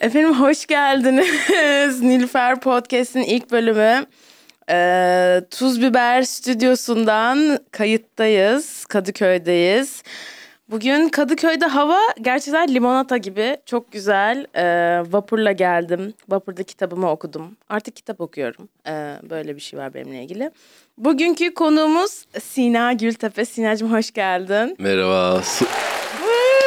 Efendim hoş geldiniz. Nilüfer Podcast'in ilk bölümü. Ee, Tuz Biber stüdyosundan kayıttayız. Kadıköy'deyiz. Bugün Kadıköy'de hava gerçekten limonata gibi. Çok güzel. Ee, vapurla geldim. Vapurda kitabımı okudum. Artık kitap okuyorum. Ee, böyle bir şey var benimle ilgili. Bugünkü konuğumuz Sina Gültepe. Sinacığım hoş geldin. Merhaba.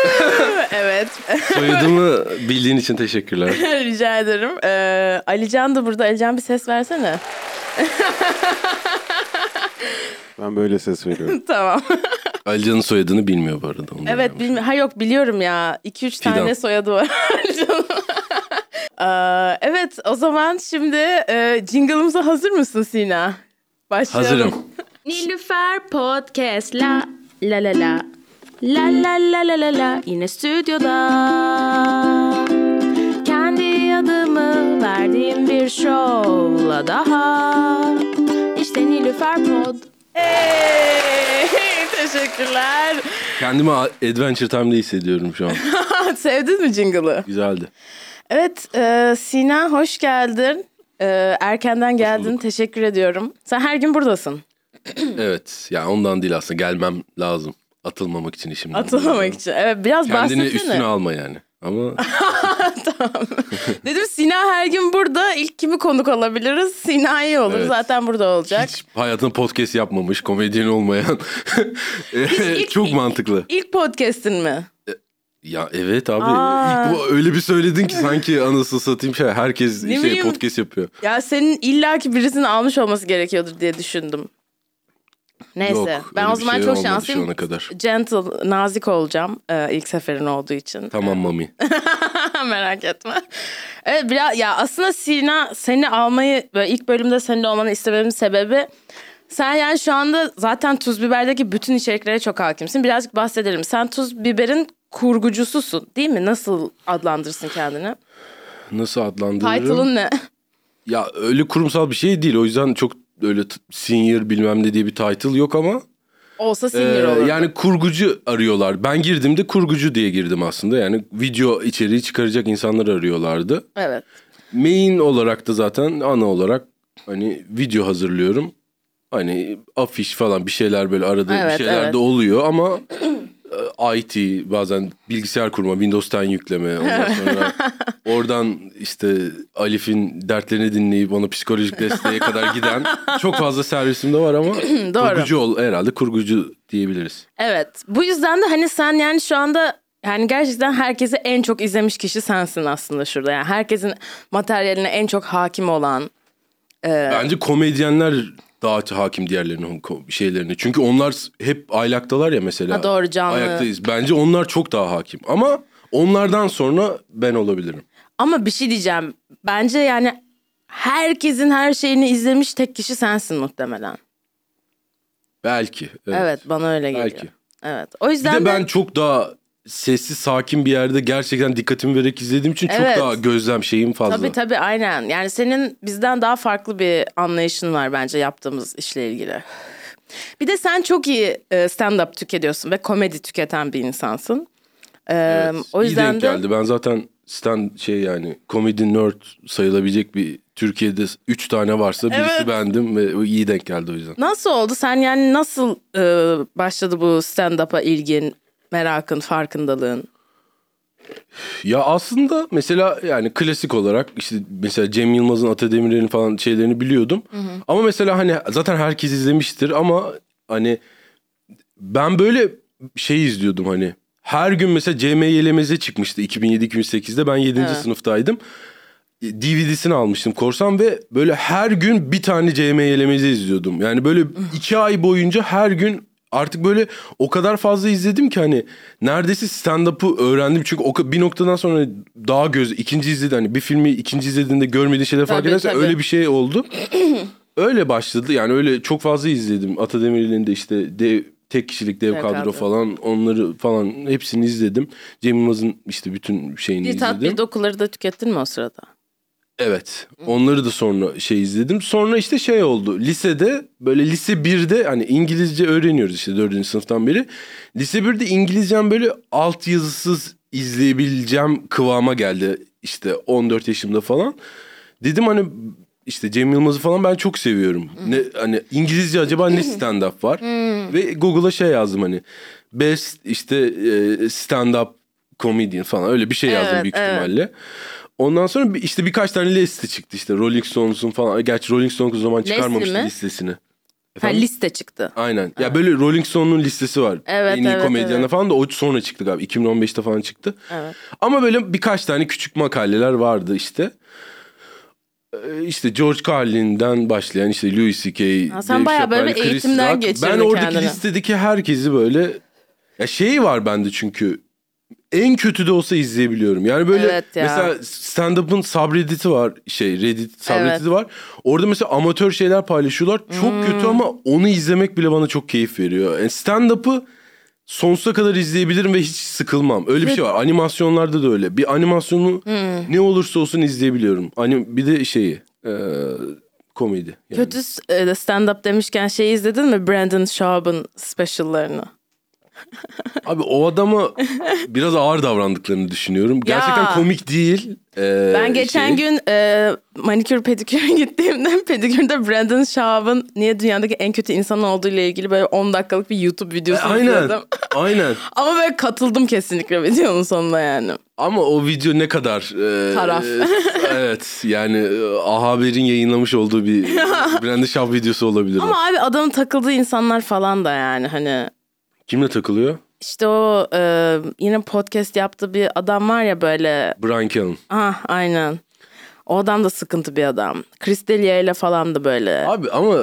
Evet. soyadımı bildiğin için teşekkürler. Rica ederim. Ee, Alican da burada. Alican bir ses versene. Ben böyle ses veriyorum. tamam. Alican'ın soyadını bilmiyor bu arada. onu evet öğrenmiş. bilmi ha yok biliyorum ya. 2-3 tane soyadı var. Alican'ın. Ee, evet o zaman şimdi e, jingle'ımıza hazır mısın Sina? Başlayalım. Hazırım. Nilüfer Podcast la la la la La la la la la la yine stüdyoda Kendi adımı verdiğim bir şovla daha İşte Nilüfer Pod Hey, teşekkürler. Kendimi Adventure Time'da hissediyorum şu an. Sevdin mi jingle'ı? Güzeldi. Evet, e, Sina hoş geldin. E, erkenden geldin, teşekkür ediyorum. Sen her gün buradasın. Evet. Ya ondan değil aslında. Gelmem lazım. Atılmamak için işimden. Atılmamak için. Evet, biraz Kendini bahsetsene. üstüne alma yani. Ama Dedim Sina her gün burada. İlk kimi konuk alabiliriz? Sina iyi olur. Evet. Zaten burada olacak. hiç hayatında podcast yapmamış, komedyen olmayan. ilk- Çok mantıklı. İlk podcast'in mi? Ya evet abi. Aa. İlk bu öyle bir söyledin ki sanki anasını satayım şey. Herkes Ne şey bileyim. podcast yapıyor. Ya senin illaki birisini almış olması gerekiyordur diye düşündüm. Neyse. Yok, ben öyle o bir zaman şey çok olmadı şanslıyım. Şu ana kadar. Gentle, nazik olacağım e, ilk seferin olduğu için. Tamam mami. Merak etme. Evet biraz ya aslında Sina seni almayı böyle ilk bölümde seninle olmanı istememin sebebi sen yani şu anda zaten Tuz Biber'deki bütün içeriklere çok hakimsin. Birazcık bahsedelim. Sen Tuz Biber'in kurgucususun değil mi? Nasıl adlandırırsın kendini? Nasıl adlandırırım? Title'ın ne? Ya öyle kurumsal bir şey değil. O yüzden çok öyle senior bilmem ne diye bir title yok ama. Olsa e, senior olur. yani kurgucu arıyorlar. Ben girdiğimde kurgucu diye girdim aslında. Yani video içeriği çıkaracak insanlar arıyorlardı. Evet. Main olarak da zaten ana olarak hani video hazırlıyorum. Hani afiş falan bir şeyler böyle arada Evet, bir şeyler evet. de oluyor ama IT bazen bilgisayar kurma Windows 10 yükleme ondan sonra oradan işte Alif'in dertlerini dinleyip ona psikolojik desteğe kadar giden çok fazla servisim de var ama Doğru. kurgucu ol herhalde kurgucu diyebiliriz. Evet. Bu yüzden de hani sen yani şu anda yani gerçekten herkesi en çok izlemiş kişi sensin aslında şurada. Yani herkesin materyaline en çok hakim olan. Bence komedyenler daha hakim diğerlerinin şeylerine. Çünkü onlar hep aylaktalar ya mesela. Ha, doğru, canlı. Ayaktayız. Bence onlar çok daha hakim. Ama onlardan sonra ben olabilirim. Ama bir şey diyeceğim. Bence yani herkesin her şeyini izlemiş tek kişi sensin muhtemelen. Belki. Evet. Evet, bana öyle geliyor. Belki. Evet. O Bir yüzden de ben çok daha sessiz sakin bir yerde gerçekten dikkatimi vererek izlediğim için Evet. çok daha gözlem şeyim fazla. Tabii tabii aynen. Yani senin bizden daha farklı bir anlayışın var bence yaptığımız işle ilgili. Bir de sen çok iyi e, stand-up tüketiyorsun ve komedi tüketen bir insansın. Ee, Evet, o iyi yüzden denk de geldi. Ben zaten stand şey yani komedi nerd sayılabilecek bir Türkiye'de 3 tane varsa birisi Evet. bendim ve o iyi denk geldi o yüzden. nasıl oldu? Sen yani nasıl e, başladı bu stand-up'a ilgin, merakın, farkındalığın? Ya aslında mesela yani klasik olarak işte mesela Cem Yılmaz'ın Ata Demirer'in falan şeylerini biliyordum. Ama mesela hani zaten herkes izlemiştir ama hani ben böyle şey izliyordum hani her gün mesela CM Yelemez'e çıkmıştı 2007-2008'de ben 7. Evet. sınıftaydım. DVD'sini almıştım korsan ve böyle her gün bir tane CM Yelemez'i izliyordum. Yani böyle iki ay boyunca her gün artık böyle o kadar fazla izledim ki hani neredeyse stand-up'ı öğrendim. Çünkü o, bir noktadan sonra daha göz ikinci izledi hani bir filmi ikinci izlediğinde görmediğin şeyler fark tabii. öyle bir şey oldu. öyle başladı yani öyle çok fazla izledim. Atademir'in de işte dev, tek kişilik dev Dev kadro kadro. falan onları falan hepsini izledim. Cem Yılmaz'ın işte bütün şeyini Bir tat izledim. bir dokuları da tükettin mi o sırada? Evet. Onları da sonra şey izledim. Sonra işte şey oldu. Lisede böyle lise 1'de hani İngilizce öğreniyoruz işte 4. sınıftan beri. Lise 1'de İngilizcem böyle alt yazısız izleyebileceğim kıvama geldi. işte 14 yaşımda falan. Dedim hani işte Cem Yılmaz'ı falan ben çok seviyorum. Ne hani İngilizce acaba ne stand up var? Ve Google'a şey yazdım hani best işte stand up comedian falan öyle bir şey yazdım Evet, büyük evet. ihtimalle. Ondan sonra bir- işte birkaç tane liste çıktı işte Rolling Stones'un falan. Gerçi Rolling Stones o zaman Leslie çıkarmamıştı mi? listesini. Ha, Efendim? liste çıktı. Aynen. Ya böyle Rolling Stone'un listesi var. Evet, en iyi evet, komedyenler evet. falan da o sonra çıktı galiba. 2015'te falan çıktı. Evet. Ama böyle birkaç tane küçük makaleler vardı işte. Ee, İşte George Carlin'den başlayan işte Louis C.K. Ha, sen Dave bayağı böyle Chappelle, Chris eğitimden Rock. geçirdin Ben oradaki kendini. listedeki herkesi böyle ya şey var bende çünkü en kötü de olsa izleyebiliyorum. Yani böyle Evet ya. mesela stand-up'ın subreddit'i var. Şey Reddit subreddit'i Evet. var. Orada mesela amatör şeyler paylaşıyorlar. Çok Hmm. kötü ama onu izlemek bile bana çok keyif veriyor. Yani stand-up'ı sonsuza kadar izleyebilirim ve hiç sıkılmam. Öyle bir şey var. Animasyonlarda da öyle. Bir animasyonu Hmm. ne olursa olsun izleyebiliyorum. Anim bir de şeyi e, komedi. Yani. Kötü e, stand-up demişken şey izledin mi? Brandon Schaub'un speciallarını. Abi o adama biraz ağır davrandıklarını düşünüyorum. Gerçekten komik değil. E, Ben geçen şey. gün e, manikür pediküre gittiğimde pedikürde Brandon Schaub'un niye dünyadaki en kötü insan olduğu ile ilgili böyle 10 dakikalık bir YouTube videosu Aynen. izledim. Aynen. Ama böyle katıldım kesinlikle videonun sonunda yani. Ama o video ne kadar... e, Taraf. evet yani e, A Haber'in yayınlamış olduğu bir Brandon Schaub videosu olabilir. o. Ama abi adamın takıldığı insanlar falan da yani hani Kimle takılıyor? işte o e, yine podcast yaptığı bir adam var ya böyle Brian Callen. ah aynen. O adam da sıkıntı bir adam. Chris D'Elia ile falan da böyle. Abi ama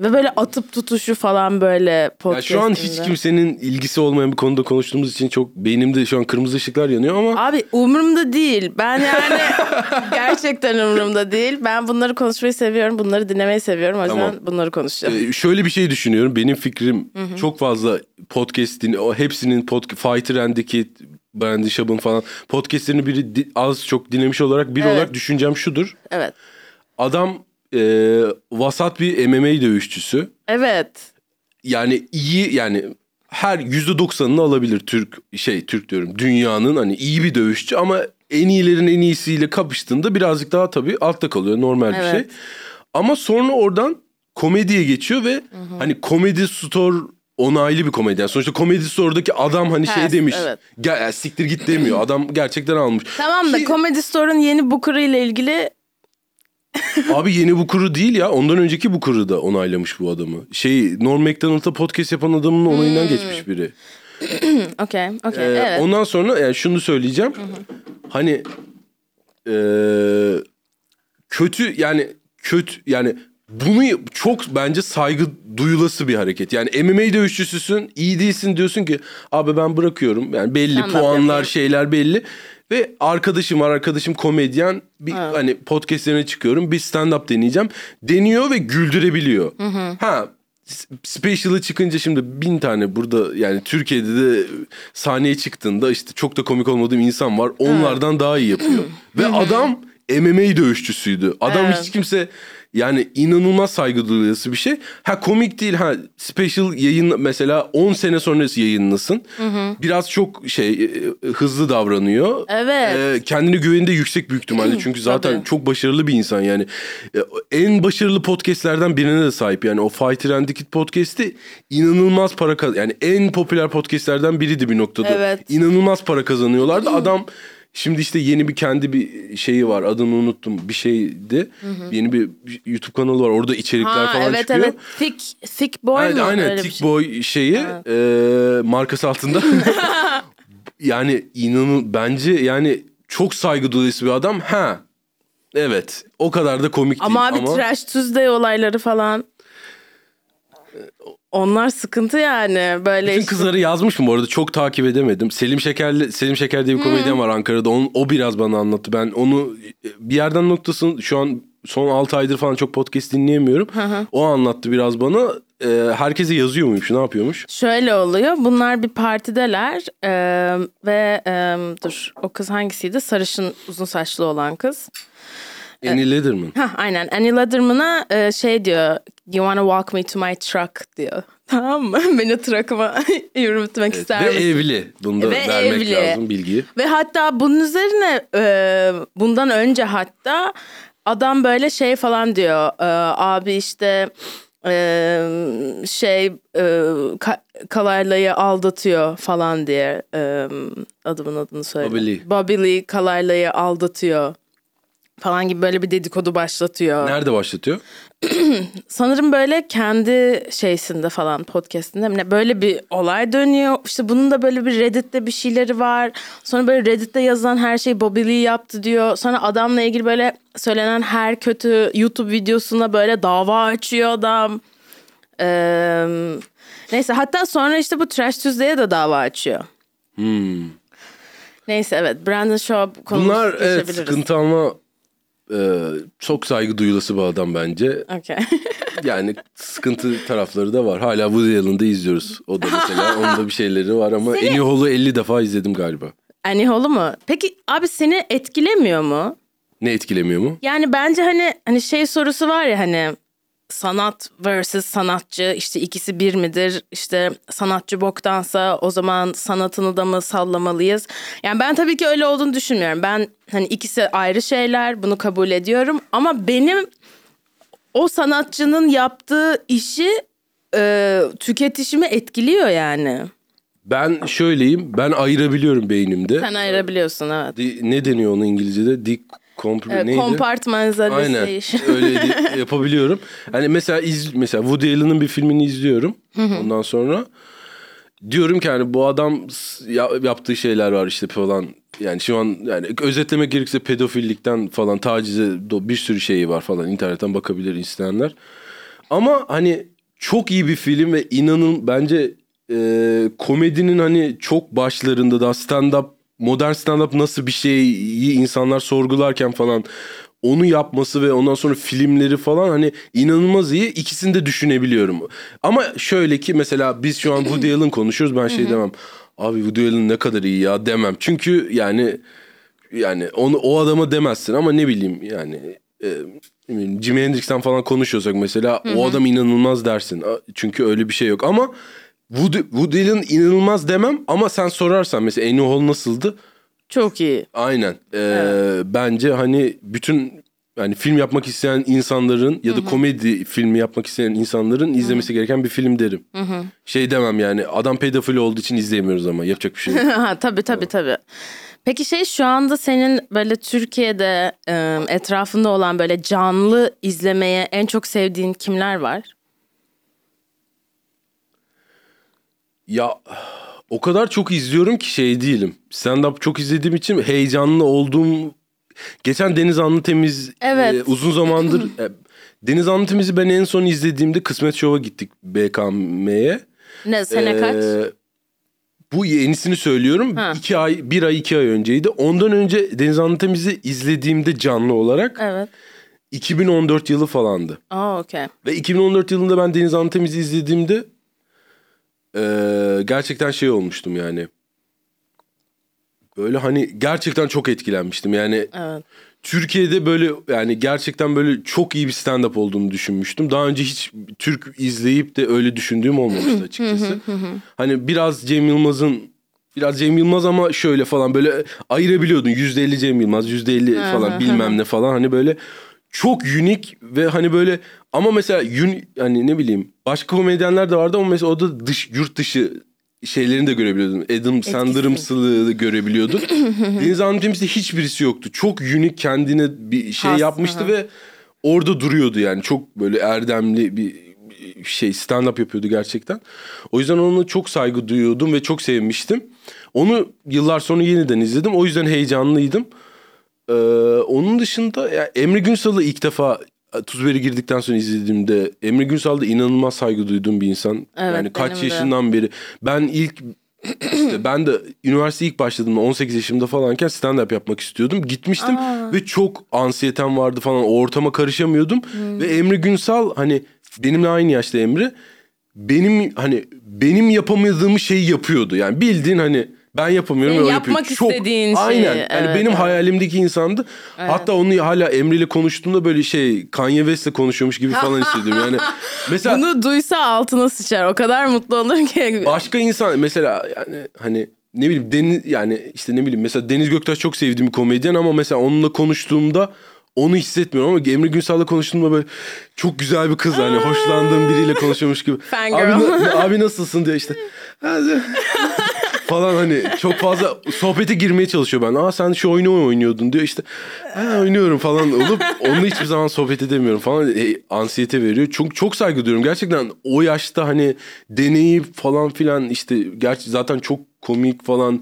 Ve böyle atıp tutuşu falan böyle ya podcastinde. şu an hiç kimsenin ilgisi olmayan bir konuda konuştuğumuz için çok beynimde şu an kırmızı ışıklar yanıyor ama Abi umurumda değil. Ben yani gerçekten umurumda değil. Ben bunları konuşmayı seviyorum. Bunları dinlemeyi seviyorum. O yüzden Tamam. bunları konuşacağım. e, şöyle bir şey düşünüyorum. Benim fikrim çok fazla podcast'in hepsinin pod, Fighter and'deki Brandon Schaub'un falan podcast'lerini biri az çok dinlemiş olarak biri Evet. olarak düşüncem şudur. Evet. Adam e, vasat bir MMA dövüşçüsü. Evet. yani iyi yani her yüzde doksanını alabilir Türk şey Türk diyorum dünyanın hani iyi bir dövüşçü ama en iyilerin en iyisiyle kapıştığında birazcık daha tabii altta kalıyor normal bir Evet. şey. Ama sonra oradan komediye geçiyor ve hani komedi store onaylı bir komedyen. Sonuçta komedi store'daki adam hani şey Ters, demiş. evet. Gel siktir git demiyor. Adam gerçekten almış. Tamam da Ki- Comedy Store'un yeni Booker'ı ile ilgili Abi yeni bu kuru değil ya. Ondan önceki bu kuru da onaylamış bu adamı. Şey Norm Macdonald'da podcast yapan adamın onayından geçmiş biri. okey okey Ee, evet. Ondan sonra yani şunu söyleyeceğim. Hani e, kötü yani kötü yani bunu çok bence saygı duyulası bir hareket. Yani MMA dövüşçüsün iyi değilsin diyorsun ki abi ben bırakıyorum. Yani belli Stand-up puanlar yapıyorum. şeyler belli. Ve arkadaşım var arkadaşım komedyen bir hani podcastlerine çıkıyorum bir stand up deneyeceğim. Deniyor ve güldürebiliyor. Ha s- Special'ı çıkınca şimdi bin tane burada yani Türkiye'de de sahneye çıktığında işte çok da komik olmadığım insan var. Onlardan daha iyi yapıyor. Ve adam MMA dövüşçüsüydü. Adam Evet. hiç kimse yani inanılmaz saygı duyulası bir şey. Ha komik değil ha special yayın mesela 10 sene sonrası yayınlasın. Biraz çok şey e, e, hızlı davranıyor. Evet. E, kendine güveni de yüksek büyük ihtimalle. Çünkü zaten Tabii. çok başarılı bir insan yani. E, En başarılı podcastlerden birine de sahip yani. O Fighter and Kid podcast'i inanılmaz para kaz- yani en popüler podcastlerden biriydi bir noktada. Evet. İnanılmaz para kazanıyorlardı. Adam Şimdi işte yeni bir kendi bir şeyi var. Adını unuttum. Bir şeydi. Yeni bir YouTube kanalı var. Orada içerikler ha falan evet çıkıyor. evet thick thick boy Aynen, mu? aynen Thick şey. Boy şeyi e, markası altında. yani inanın bence yani çok saygı duyusu bir adam. Ha. Evet. O kadar da komik Ama değil abi ama Trash Tuesday olayları falan onlar sıkıntı yani böyle bütün işte- kızları yazmış mı bu arada çok takip edemedim. Selim Şekerli Selim Şeker diye bir komedyen var Ankara'da. Onun, o biraz bana anlattı. Ben onu bir yerden noktasını şu an son 6 aydır falan çok podcast dinleyemiyorum. O anlattı biraz bana. E, herkese yazıyor muymuş? Ne yapıyormuş? Şöyle oluyor. Bunlar bir partideler eee, ve eee, dur o kız hangisiydi? Sarışın uzun saçlı olan kız. Annie Lederman. Ha aynen Annie Lederman'a e, şey diyor You wanna walk me to my truck diyor. Tamam mı? Beni truck'ıma yürütmek Evet, ister Ve misin? evli. Bunu da Ve vermek evli. lazım bilgiyi. Ve hatta bunun üzerine e, bundan önce hatta adam böyle şey falan diyor. E, abi işte e, şey e, Ka- Kalayla'yı aldatıyor falan diye e, adamın adını söyle. Bobby Lee. Bobby Lee Kalayla'yı aldatıyor falan gibi böyle bir dedikodu başlatıyor. Nerede başlatıyor? Sanırım böyle kendi şeysinde falan podcastinde mi ne böyle bir olay dönüyor. İşte bunun da böyle bir Reddit'te bir şeyleri var. Sonra böyle Reddit'te yazılan her şey Bobby Lee yaptı diyor. Sonra adamla ilgili böyle söylenen her kötü YouTube videosuna böyle dava açıyor adam. Ee, neyse hatta sonra işte bu Trash Tuesday'e de dava açıyor. Hmm. Neyse evet Brandon Shaw konumuz Bunlar evet sıkıntı ama e, çok saygı duyulası bir adam bence. Okey. Yani sıkıntı tarafları da var. Hala Woody Allen'da izliyoruz. O da mesela onun da bir şeyleri var ama Seni- Annie Hall'u 50 defa izledim galiba. Annie Hall'u mu? Peki abi seni etkilemiyor mu? Ne etkilemiyor mu? Yani bence hani hani şey sorusu var ya hani sanat versus sanatçı işte ikisi bir midir? İşte sanatçı boktansa o zaman sanatını da mı sallamalıyız? Yani ben tabii ki öyle olduğunu düşünmüyorum. Ben hani ikisi ayrı şeyler bunu kabul ediyorum ama benim o sanatçının yaptığı işi e, tüketişimi etkiliyor yani. Ben şöyleyeyim. Ben ayırabiliyorum beynimde. Sen ayırabiliyorsun evet. Ne deniyor onun İngilizce'de? Decomp Evet, neydi? Compartmentalization. Aynen öyle yapabiliyorum. Hani mesela iz, mesela Woody Allen'ın bir filmini izliyorum. Ondan sonra diyorum ki hani bu adam yaptığı şeyler var işte falan. Yani şu an yani özetlemek gerekirse pedofillikten falan tacize bir sürü şeyi var falan internetten bakabilir isteyenler. Ama hani çok iyi bir film ve inanın bence e, komedinin hani çok başlarında da stand up modern stand up nasıl bir şeyi insanlar sorgularken falan onu yapması ve ondan sonra filmleri falan hani inanılmaz iyi. İkisini de düşünebiliyorum. Ama şöyle ki mesela biz şu an Woody Allen konuşuyoruz ben şey demem. Abi Woody Allen ne kadar iyi ya demem. Çünkü yani yani onu o adama demezsin ama ne bileyim yani e, Jimi Hendrix'ten falan konuşuyorsak mesela o adam inanılmaz dersin. Çünkü öyle bir şey yok ama Woody, Woody Allen inanılmaz demem ama sen sorarsan mesela Annie Hall nasıldı? Çok iyi. Aynen. Ee, Bence hani bütün yani film yapmak isteyen insanların ya da komedi filmi yapmak isteyen insanların izlemesi gereken bir film derim. Şey demem yani adam pedofil olduğu için izleyemiyoruz ama yapacak bir şey yok. Tabii tabii tabii. Peki şey şu anda senin böyle Türkiye'de etrafında olan böyle canlı izlemeye en çok sevdiğin kimler var? Ya o kadar çok izliyorum ki şey değilim. Stand up çok izlediğim için heyecanlı olduğum geçen Deniz Anlı Temiz Evet. e, uzun zamandır e, Deniz Anlı Temiz'i ben en son izlediğimde Kısmet Show'a gittik BKM'ye. Ne sene kaç? Ee, Bu yenisini söylüyorum. Ha. İki ay, bir ay iki ay önceydi. Ondan önce Deniz Anlı Temiz'i izlediğimde canlı olarak Evet. 2014 yılı falandı. Aa okey. Ve 2014 yılında ben Deniz Anlı Temiz'i izlediğimde eee, gerçekten şey olmuştum yani. Böyle hani gerçekten çok etkilenmiştim. Yani Evet. Türkiye'de böyle yani gerçekten böyle çok iyi bir stand-up olduğunu düşünmüştüm. Daha önce hiç Türk izleyip de öyle düşündüğüm olmamıştı açıkçası. hani biraz Cem Yılmaz'ın biraz Cem Yılmaz ama şöyle falan böyle ayırabiliyordun. %50 Cem Yılmaz, %50 falan bilmem ne falan. Hani böyle çok unik ve hani böyle ama mesela yün, hani ne bileyim başka komedyenler de vardı ama mesela o da dış yurt dışı şeylerini de görebiliyordun. Adam Sandler'ımsılığı görebiliyordun. Deniz Hanım Temiz'de hiçbirisi yoktu. Çok unik kendine bir şey Has, yapmıştı aha. ve orada duruyordu yani. Çok böyle erdemli bir bir şey stand up yapıyordu gerçekten. O yüzden ona çok saygı duyuyordum ve çok sevmiştim. Onu yıllar sonra yeniden izledim. O yüzden heyecanlıydım. Ee, onun dışında ya Emre Günsal'ı ilk defa Tuzber'i girdikten sonra izlediğimde Emre Günsal da inanılmaz saygı duyduğum bir insan. Evet, yani kaç de. yaşından beri ben ilk işte ben de üniversite ilk başladığımda 18 yaşımda falanken stand up yapmak istiyordum. Gitmiştim ve çok ansiyetem vardı falan. O ortama karışamıyordum ve Emre Günsal hani benimle aynı yaşta Emre benim hani benim yapamadığım şeyi yapıyordu. Yani bildiğin hani ben yapamıyorum Senin ve o yapmak yapıyor. Çok, istediğin şeyi, Aynen. Yani evet, benim evet. hayalimdeki insandı. Hatta onu hala Emre ile konuştuğumda böyle şey Kanye West'le konuşuyormuş gibi falan hissediyorum. Yani mesela Bunu duysa altına sıçar. O kadar mutlu olur ki. başka insan mesela yani hani ne bileyim Deniz yani işte ne bileyim mesela Deniz Göktaş çok sevdiğim bir komedyen ama mesela onunla konuştuğumda onu hissetmiyorum ama Emre Günsal'la konuştuğumda böyle çok güzel bir kız hani hoşlandığım biriyle konuşuyormuş gibi. Fangirl. Abi, abi nasılsın diyor işte. falan hani çok fazla sohbete girmeye çalışıyor ben. Aa sen şu oyunu oynuyordun diyor işte. Ha oynuyorum falan olup onunla hiçbir zaman sohbet edemiyorum falan. E, ansiyete veriyor. Çok çok saygı duyuyorum. Gerçekten o yaşta hani deneyip falan filan işte gerçi zaten çok komik falan e,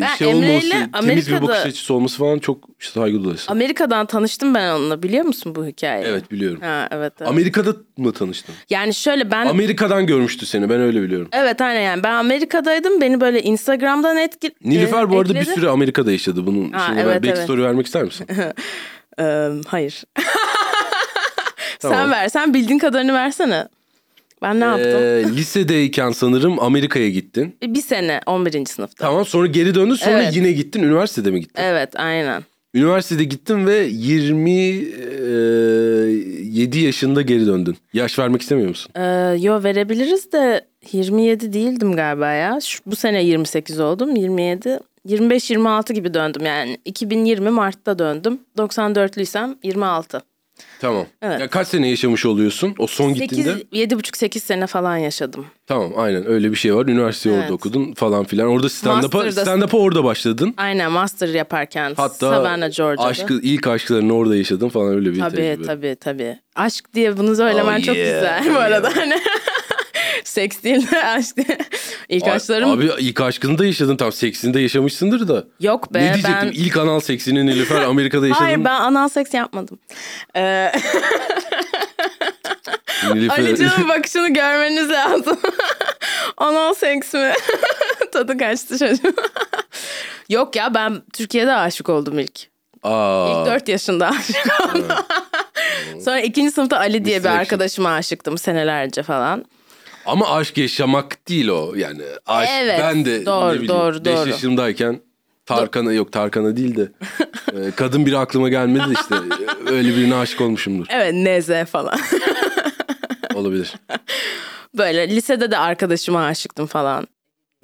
Ben şey Emre'yle olması, temiz bir Amerika'da- bakış açısı olması falan çok saygı duyuyorsun. Amerika'dan tanıştım ben onunla biliyor musun bu hikayeyi? Evet biliyorum. Ha evet. evet. Amerika'da mı tanıştın? yani şöyle ben Amerika'dan görmüştü seni ben öyle biliyorum. Evet aynen yani ben Amerika'daydım beni böyle Instagram'dan etki Nilüfer bu arada bir ekledi. sürü Amerika'da yaşadı. Bunun Ha, evet, back evet. story vermek ister misin? Ee, hayır. Tamam. Sen ver sen bildiğin kadarını versene. Ben ne yaptım? Ee, lisedeyken sanırım Amerika'ya gittin. Bir sene 11. sınıfta. Tamam sonra geri döndün sonra Evet. yine gittin. Üniversitede mi gittin? Evet aynen. Üniversitede gittin ve 27 yaşında geri döndün. Yaş vermek istemiyor musun? Ee, yo verebiliriz de 27 değildim galiba ya. Şu, bu sene 28 oldum 27. 25-26 gibi döndüm yani. 2020 Mart'ta döndüm. 94'lüysem 26. Tamam. Evet. Ya kaç sene yaşamış oluyorsun o son 8, gittiğinde? 7,5-8 sene falan yaşadım. Tamam aynen öyle bir şey var. Üniversiteyi Evet. orada okudun falan filan. Orada stand-up'a, stand-up'a orada başladın. Aynen master yaparken Hatta Savannah Georgia'da. aşkı, ilk aşklarını orada yaşadın falan öyle bir Tabii tecrübe. tabii tabii. Aşk diye bunu söylemen Oh çok yeah, güzel bu arada. Hani Seks değil de aşk. İlk A- aşklarım Abi ilk aşkını da yaşadın tam seksini de yaşamışsındır da. yok be. ne diyecektim ben... ilk anal seksini Nilüfer Amerika'da yaşadın. Hayır ben anal seks yapmadım. Ee, Nilüfer... Ali Can'ın bakışını görmeniz lazım. anal seks mi? Tadı kaçtı çocuğun. yok ya ben Türkiye'de aşık oldum ilk. Aa, İlk 4 yaşında aşık oldum. Sonra ikinci sınıfta Ali diye bir arkadaşıma aşıktım senelerce falan. Ama aşk yaşamak değil o yani. Aşk, Evet, ben de doğru, ne bileyim, doğru, 5 doğru. yaşımdayken Tarkan'a yok Tarkan'a değil de e, kadın biri aklıma gelmedi de işte öyle birine aşık olmuşumdur. Evet Neze falan. Olabilir. Böyle lisede de arkadaşıma aşıktım falan.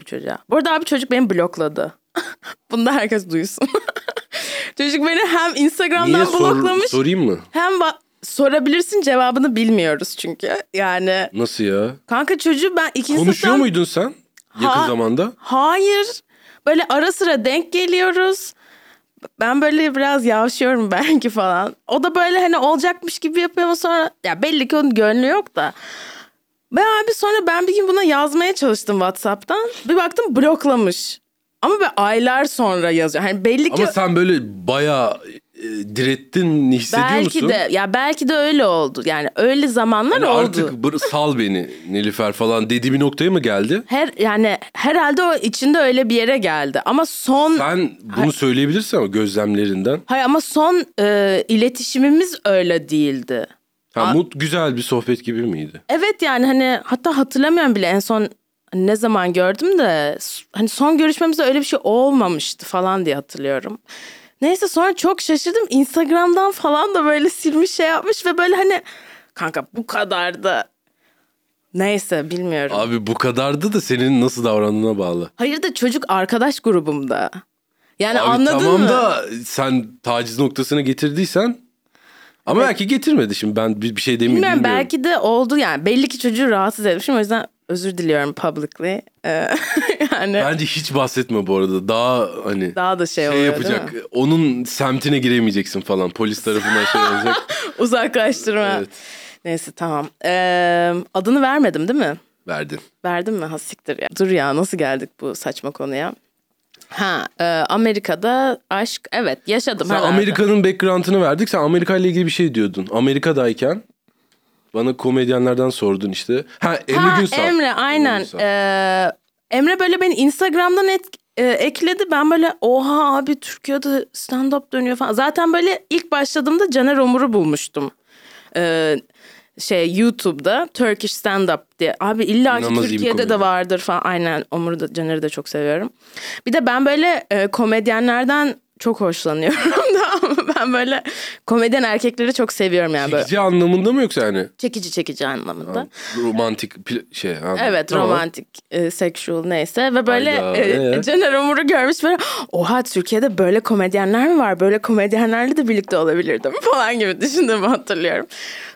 Bu çocuğa. Bu arada abi çocuk beni blokladı. Bunu da herkes duysun. çocuk beni hem Instagram'dan Niye sor, bloklamış sorayım mı? hem ba- sorabilirsin cevabını bilmiyoruz çünkü. Yani Nasıl ya? kanka çocuğu ben ikinci Konuşuyor sınıftan... muydun sen yakın Ha- zamanda? Hayır. Böyle ara sıra denk geliyoruz. Ben böyle biraz yavşıyorum belki falan. O da böyle hani olacakmış gibi yapıyor ama sonra ya belli ki onun gönlü yok da. Ben abi sonra ben bir gün buna yazmaya çalıştım WhatsApp'tan. Bir baktım bloklamış. Ama böyle aylar sonra yazıyor. Hani belli ki Ama sen böyle bayağı e, direttin hissediyor belki musun? de ya belki de öyle oldu. Yani öyle zamanlar Hani oldu. artık bır- sal beni Nilüfer falan dediği bir noktaya mı geldi? Her yani herhalde o içinde öyle bir yere geldi. Ama son Sen bunu söyleyebilirsin ama gözlemlerinden. Hayır ama son e, iletişimimiz öyle değildi. Ha, mut güzel bir sohbet gibi miydi? Evet yani hani hatta hatırlamıyorum bile en son ne zaman gördüm de hani son görüşmemizde öyle bir şey olmamıştı falan diye hatırlıyorum. Neyse sonra çok şaşırdım. Instagram'dan falan da böyle silmiş şey yapmış ve böyle hani kanka bu kadar da neyse bilmiyorum. Abi bu kadardı da senin nasıl davrandığına bağlı. Hayır da çocuk arkadaş grubumda. Yani Abi anladın tamam mı? da sen taciz noktasına getirdiysen ama belki getirmedi şimdi ben bir, bir şey demeyeyim Bilmiyorum bilmiyorum. belki de oldu yani. Belli ki çocuğu rahatsız etmişim o yüzden özür diliyorum publicly. Ee, yani Bence hiç bahsetme bu arada. Daha hani daha da şey, şey oluyor yapacak. Onun semtine giremeyeceksin falan. Polis tarafından şey olacak. Uzaklaştırma. Evet. Neyse tamam. Ee, adını vermedim değil mi? Verdin. Verdim mi? Ha siktir ya. Dur ya nasıl geldik bu saçma konuya? Ha e, Amerika'da aşk evet yaşadım Sen. Amerika'nın background'ını verdik. Sen Amerika ile ilgili bir şey diyordun. Amerika'dayken bana komedyenlerden sordun işte. Ha Emre Ha, Günsal. Emre aynen. Günsal. Ee, Emre böyle beni Instagram'dan et, e, ekledi. Ben böyle oha abi Türkiye'de stand-up dönüyor falan. Zaten böyle ilk başladığımda Caner Omur'u bulmuştum. Ee, şey YouTube'da Turkish Stand Up diye. Abi illa ki Türkiye'de de vardır falan. Aynen Omur da Caner'i de çok seviyorum. Bir de ben böyle e, komedyenlerden çok hoşlanıyorum ben böyle komedyen erkekleri çok seviyorum yani böyle Çekici anlamında mı yoksa yani? çekici çekici anlamında. Romantik pl- şey. anladım. Evet Tamam. romantik, e, sexual neyse ve böyle Hayda, e, ee? Caner Umur'u görmüş böyle oha Türkiye'de böyle komedyenler mi var? Böyle komedyenlerle de birlikte olabilirdim falan gibi düşündüğümü hatırlıyorum.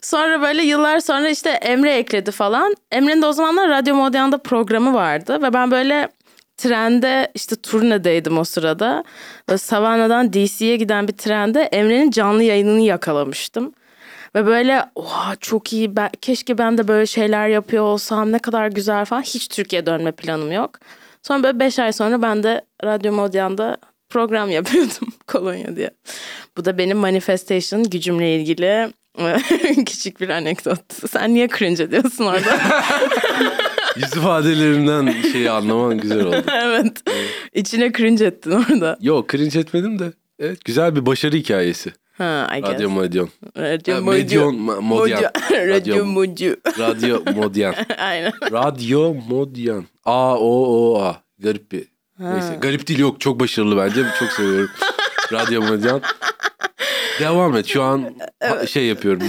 Sonra böyle yıllar sonra işte Emre ekledi falan. Emre'nin de o zamanlar Radyo Modern'da programı vardı ve ben böyle trende işte turnedeydim o sırada. Böyle Savannah'dan DC'ye giden bir trende Emre'nin canlı yayınını yakalamıştım. Ve böyle oha çok iyi ben, keşke ben de böyle şeyler yapıyor olsam ne kadar güzel falan. Hiç Türkiye dönme planım yok. Sonra böyle beş ay sonra ben de Radyo Modyan'da program yapıyordum Kolonya diye. Bu da benim manifestation gücümle ilgili küçük bir anekdot. Sen niye cringe ediyorsun orada? Yüz ifadelerinden şeyi anlaman güzel oldu. evet. İçine cringe ettin orada. Yok cringe etmedim de. Evet güzel bir başarı hikayesi. Ha, I guess. Radyo Modyon. Radyo Ha, Modyo. Medyon, ma- Modyan. Radyo Radyo- Modyo. Radyo Modyan. Aynen. Radyo Modyan. A O O A. Garip bir. Neyse. Garip değil yok. Çok başarılı bence. Çok seviyorum. Radyo Modyan. Devam et. Şu an ha- şey yapıyorum.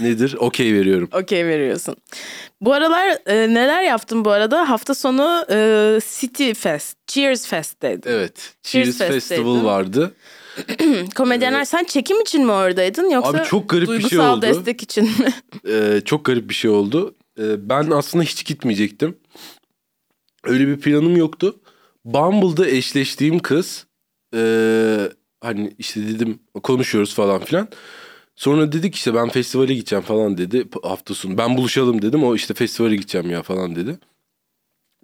Nedir? Okey veriyorum. Okey veriyorsun. Bu aralar e, neler yaptın bu arada? Hafta sonu e, City Fest, Cheers Fest'teydin. Evet. Cheers Cheers. Festival vardı. Komedyenler sen çekim için mi oradaydın yoksa Abi çok garip bir şey oldu. destek için mi? Ee, çok garip bir şey oldu. Ee, ben aslında hiç gitmeyecektim. Öyle bir planım yoktu. Bumble'da eşleştiğim kız ee, hani işte dedim konuşuyoruz falan filan. Sonra dedik işte ben festivale gideceğim falan dedi hafta sonu. Ben buluşalım dedim o işte festivale gideceğim ya falan dedi.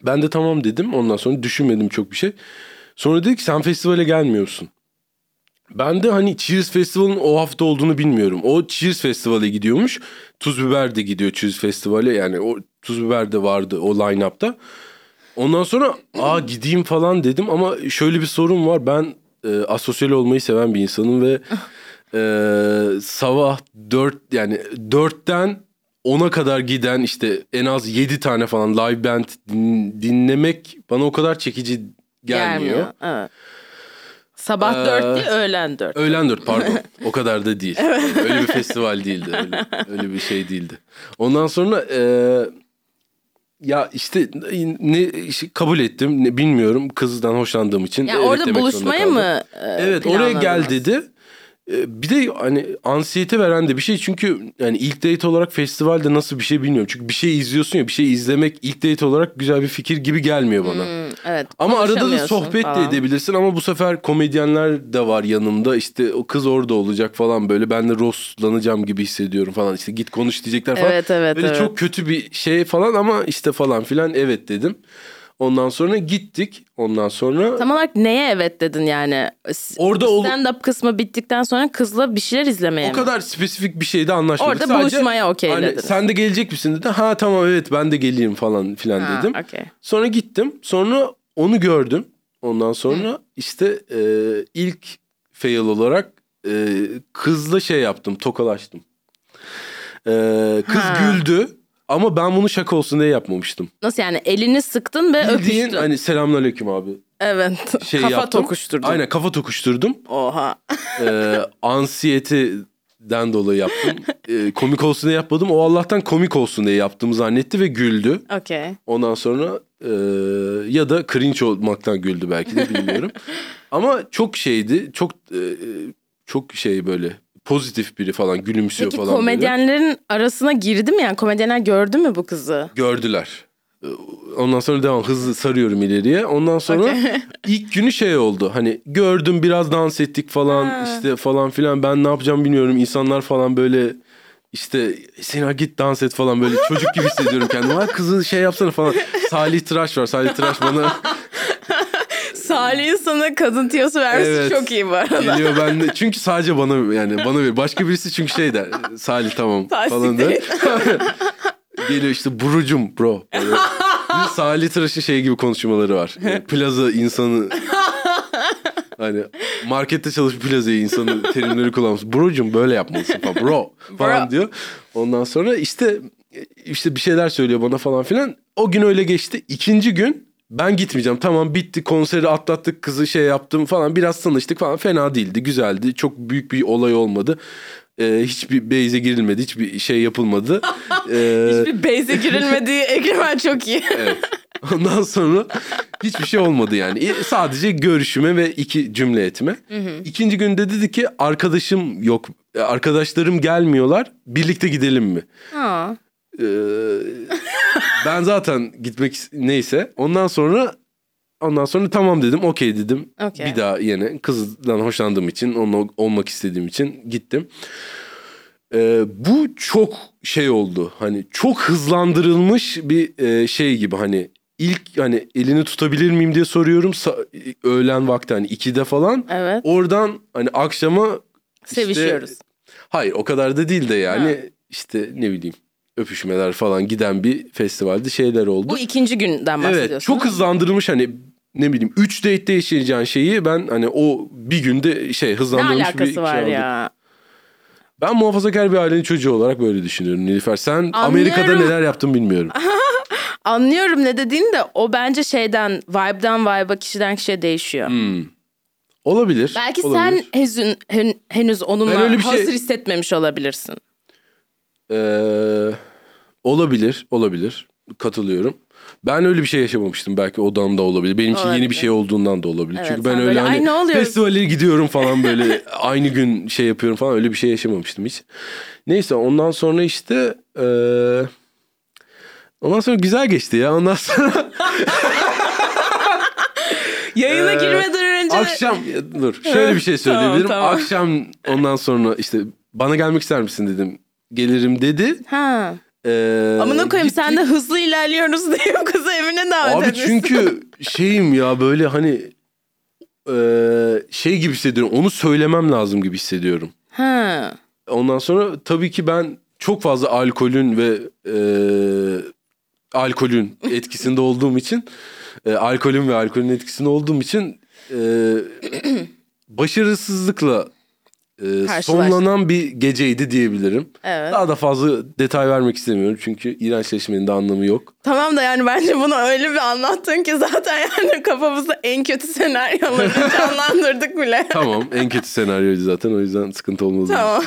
Ben de tamam dedim ondan sonra düşünmedim çok bir şey. Sonra dedi ki sen festivale gelmiyorsun. Ben de hani Cheers Festival'ın o hafta olduğunu bilmiyorum. O Cheers Festival'e gidiyormuş. Tuz Biber de gidiyor Cheers Festival'e. Yani o Tuz Biber de vardı o line-up'ta. Ondan sonra aa gideyim falan dedim ama şöyle bir sorun var. Ben e, asosyal olmayı seven bir insanım ve e, sabah 4 yani 4'ten 10'a kadar giden işte en az 7 tane falan live band din- dinlemek bana o kadar çekici gelmiyor. Evet. Sabah Ee, 4 değil öğlen 4. Öğlen 4 pardon. o kadar da değil. Öyle bir festival değildi. Öyle, öyle bir şey değildi. Ondan sonra e, ya işte ne kabul ettim. Ne, bilmiyorum kızdan hoşlandığım için. Yani evet orada buluşmaya mı e, Evet oraya gel dedi. E, Bir de hani ansiyete veren de bir şey çünkü yani ilk date olarak festivalde nasıl bir şey bilmiyorum. Çünkü bir şey izliyorsun ya bir şey izlemek ilk date olarak güzel bir fikir gibi gelmiyor bana. Hmm, evet. Ama arada da sohbet de falan. edebilirsin ama bu sefer komedyenler de var yanımda. İşte o kız orada olacak falan böyle ben de rostlanacağım gibi hissediyorum falan. İşte git konuş diyecekler falan. Evet, evet, Böyle evet. çok kötü bir şey falan ama işte falan filan evet dedim. Ondan sonra gittik. Ondan sonra Tam olarak neye evet dedin yani? Orada ol- Stand-up kısmı bittikten sonra kızla bir şeyler izlemeye o mi? kadar spesifik bir şeyde anlaşmadık. Orada Sadece buluşmaya okeylediniz. Hani sen de gelecek misin dedi. Ha tamam evet ben de geleyim falan filan Ha, dedim. okey. Sonra gittim. Sonra onu gördüm. Ondan sonra işte e, ilk fail olarak e, kızla şey yaptım. Tokalaştım. E, kız Ha. güldü. Ama ben bunu şaka olsun diye yapmamıştım. Nasıl yani elini sıktın ve Bildiğin öpüştün. hani selamünaleyküm abi. Evet. Şey Kafa yaptım. tokuşturdun. Aynen kafa tokuşturdum. Oha. e, ansiyeteden dolayı yaptım. E, komik olsun diye yapmadım. O Allah'tan komik olsun diye yaptığımı zannetti ve güldü. Okey. Ondan sonra e, ya da cringe olmaktan güldü belki de bilmiyorum. Ama çok şeydi. Çok e, çok şey böyle pozitif biri falan gülümsüyor Peki falan böyle. komedyenlerin arasına girdi mi yani? Komedyenler gördü mü bu kızı? Gördüler. Ondan sonra devam hızlı sarıyorum ileriye. Ondan sonra Okey. ilk günü şey oldu. Hani gördüm biraz dans ettik falan Ha. işte falan filan. Ben ne yapacağım bilmiyorum. İnsanlar falan böyle işte Sena git dans et falan böyle çocuk gibi hissediyorum kendimi. Kızı şey yapsana falan. Salih Tıraş var. Salih Tıraş bana Salih'in sana kadın tiyosu vermesi Evet. çok iyi bu arada. geliyor ben de. Çünkü sadece bana yani bana ver. Başka birisi çünkü şey der. Salih tamam Tasdik falan der. Geliyor işte burucum bro. Böyle. Bir Salih Tıraş'ın şey gibi konuşmaları var. Yani Plaza insanı Hani markette çalışıp plazayı insanın terimleri kullanmış. Brocum böyle yapmalısın falan. Bro falan Bro. diyor. Ondan sonra işte işte bir şeyler söylüyor bana falan filan. O gün öyle geçti. İkinci gün ben gitmeyeceğim. Tamam bitti konseri atlattık kızı şey yaptım falan. Biraz tanıştık falan. Fena değildi. Güzeldi. Çok büyük bir olay olmadı. Ee, hiçbir beyze girilmedi. Hiçbir şey yapılmadı. Ee, Hiçbir base'e girilmediği Egemen çok iyi. Evet. Ondan sonra hiçbir şey olmadı yani. Sadece görüşüme ve iki cümle etme. İkinci günde dedi ki arkadaşım yok. Arkadaşlarım gelmiyorlar. Birlikte gidelim mi? Ha. Ee, ben zaten gitmek neyse. Ondan sonra ondan sonra tamam dedim. Okey dedim. Okey. Bir daha yine kızdan hoşlandığım için, onunla olmak istediğim için gittim. Ee, bu çok şey oldu. Hani çok hızlandırılmış bir e, şey gibi hani ilk hani elini tutabilir miyim diye soruyorum. Sa- öğlen vakti hani 2'de falan. Evet. Oradan hani akşama işte- Sevişiyoruz. Hayır o kadar da değil de yani Ha. işte ne bileyim öpüşmeler falan giden bir festivalde şeyler oldu. Bu ikinci günden bahsediyorsun. Evet çok hızlandırılmış hani ne bileyim 3 date'de yaşayacağın şeyi ben hani o bir günde şey Ne hızlandırılmış bir alakası şey var aldım. ya? Ben muhafazakar bir ailenin çocuğu olarak böyle düşünüyorum Nilüfer. Sen Amerika'da neler yaptın bilmiyorum. Anlıyorum ne dediğini de o bence şeyden vibe'dan vibe'a kişiden kişiye değişiyor. Hmm. Olabilir. Belki olabilir. sen hezün, hen- henüz onunla şey- hazır hissetmemiş olabilirsin. Ee, olabilir, olabilir. Katılıyorum. Ben öyle bir şey yaşamamıştım. Belki odamda olabilir. Benim için yeni Olabilir. bir şey olduğundan da olabilir. Evet, Çünkü sen ben öyle böyle, hani "Ay, ne oluyor?" festivale gidiyorum falan böyle aynı gün şey yapıyorum falan öyle bir şey yaşamamıştım hiç. Neyse ondan sonra işte ee, ondan sonra güzel geçti ya. Ondan sonra Yayına Ee, girmeden önce akşam dur şöyle bir şey söyleyebilirim. Tamam, tamam. Akşam ondan sonra işte bana gelmek ister misin dedim. Gelirim dedi. Ha. Ee, Amına koyayım sen de hızlı ilerliyoruz diye kızı evine davet Abi etmişsin. çünkü şeyim ya böyle hani e, şey gibi hissediyorum. Onu söylemem lazım gibi hissediyorum. Ha. Ondan sonra tabii ki ben çok fazla alkolün ve e, alkolün etkisinde olduğum için e, alkolün ve alkolün etkisinde olduğum için e, başarısızlıkla e, sonlanan bir geceydi diyebilirim. Evet. Daha da fazla detay vermek istemiyorum çünkü iğrençleşmenin de anlamı yok. Tamam da yani bence bunu öyle bir anlattın ki zaten yani kafamızda en kötü senaryoları canlandırdık bile. Tamam en kötü senaryoydu zaten o yüzden sıkıntı olmadı. Tamam.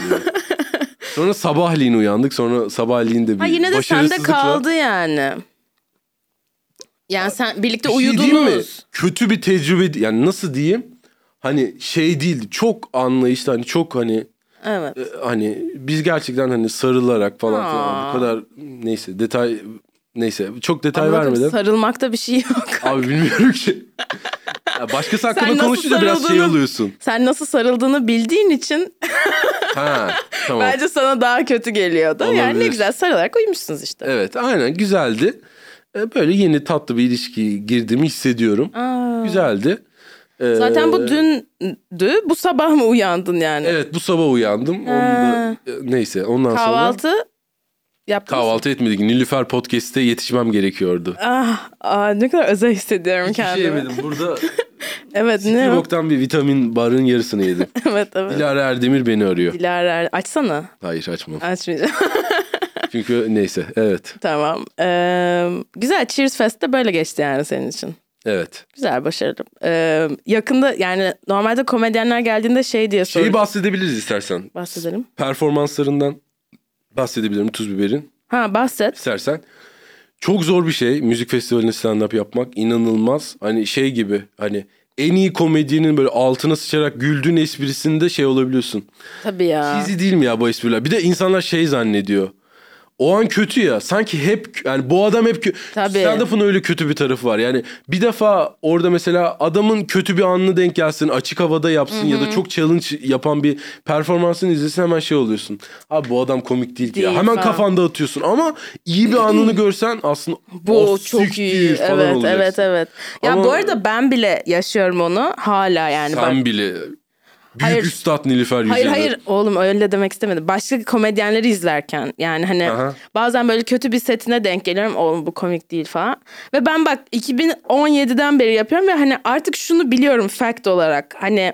Sonra sabahleyin uyandık sonra sabahleğin de bir Ha yine de sende kaldı yani. Yani sen birlikte Bir şey uyudunuz. Kötü bir tecrübe yani nasıl diyeyim? Hani şey değildi çok anlayışlı hani çok hani Evet. e, hani biz gerçekten hani sarılarak falan Aa. falan bu kadar neyse detay neyse çok detay bakın vermeden. sarılmakta bir şey yok. Abi bilmiyorum ki. Ya başkası hakkında konuşunca biraz şey oluyorsun. Sen nasıl sarıldığını bildiğin için Ha tamam. bence sana daha kötü geliyordu. Yani ne Olabilir. güzel sarılarak uyumuşsunuz işte. Evet aynen güzeldi. E, Böyle yeni tatlı bir ilişki girdiğimi hissediyorum. Aa. Güzeldi. E, Zaten bu dündü. Bu sabah mı uyandın yani? Evet bu sabah uyandım. Onu da, e, neyse ondan sonra Kahvaltı yaptın mı? kahvaltı etmedik. Nilüfer Podcast'te yetişmem gerekiyordu. Ah, ah, ne kadar özel hissediyorum Hiçbir şey kendimi. yemedim. Burada Evet ne o? Sivok'tan bir vitamin barın yarısını yedim. evet evet. Dilara Erdemir beni arıyor. Dilara açsana. Hayır açmam. Açmayacağım. Çünkü neyse evet. tamam. Ee, güzel Cheers Fest'te böyle geçti yani senin için. Evet. Güzel başarılı. Ee, yakında yani normalde komedyenler geldiğinde şey diye Şeyi soruyor. bahsedebiliriz istersen. Bahsedelim. Performanslarından bahsedebilirim Tuz Biber'in. Ha bahset. istersen. Çok zor bir şey müzik festivalinde stand-up yapmak. inanılmaz. Hani şey gibi hani en iyi komedyenin böyle altına sıçarak güldüğün esprisinde şey olabiliyorsun. Tabii ya. Cheesy değil mi ya bu espriler? Bir de insanlar şey zannediyor. O an kötü ya. Sanki hep yani bu adam hep. Tabii. Stand-up'ın öyle kötü bir tarafı var. Yani bir defa orada mesela adamın kötü bir anını denk gelsin. Açık havada yapsın ya da çok challenge yapan bir performansını izlesin hemen şey oluyorsun. Abi bu adam komik değil ki ya. Değil Hemen falan. kafanda atıyorsun ama iyi bir anını görsen aslında Bu "O çok siktir" iyi. falan Evet olacaksın. evet evet. Ya Ama- bu arada ben bile yaşıyorum onu hala yani. Sen Bak, bile Büyük Hayır. üstad Nilüfer Yücel'de. Hayır hayır oğlum öyle demek istemedim. Başka komedyenleri izlerken yani hani Aha. bazen böyle kötü bir setine denk geliyorum. Oğlum bu komik değil falan. Ve ben bak 2017'den beri yapıyorum ve hani artık şunu biliyorum fact olarak. Hani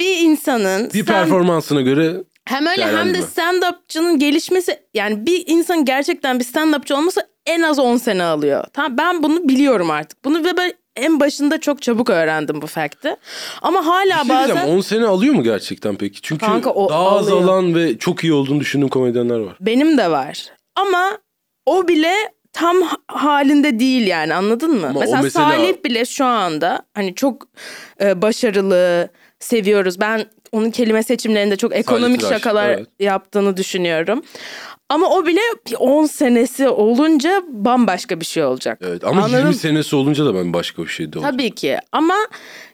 bir insanın Bir performansına göre hem öyle hem de stand-upçının gelişmesi yani bir insan gerçekten bir stand-upçı olması en az 10 sene alıyor. Tamam ben bunu biliyorum artık. Bunu ve ben en başında çok çabuk öğrendim bu fact'i. Ama hala şey bazen 10 sene alıyor mu gerçekten peki? Çünkü Kanka, o daha az alıyor. alan ve çok iyi olduğunu düşündüğüm komedyenler var. benim de var. Ama o bile tam ha- halinde değil yani anladın mı? Ama mesela, mesela- Salih bile şu anda hani çok e, başarılı, seviyoruz. Ben onun kelime seçimlerinde çok ekonomik Tıraş, şakalar evet. yaptığını düşünüyorum. Ama o bile bir 10 senesi olunca bambaşka bir şey olacak. Evet ama Anladın 20 mı? senesi olunca da ben başka bir şeyde olacağım. Tabii ki ama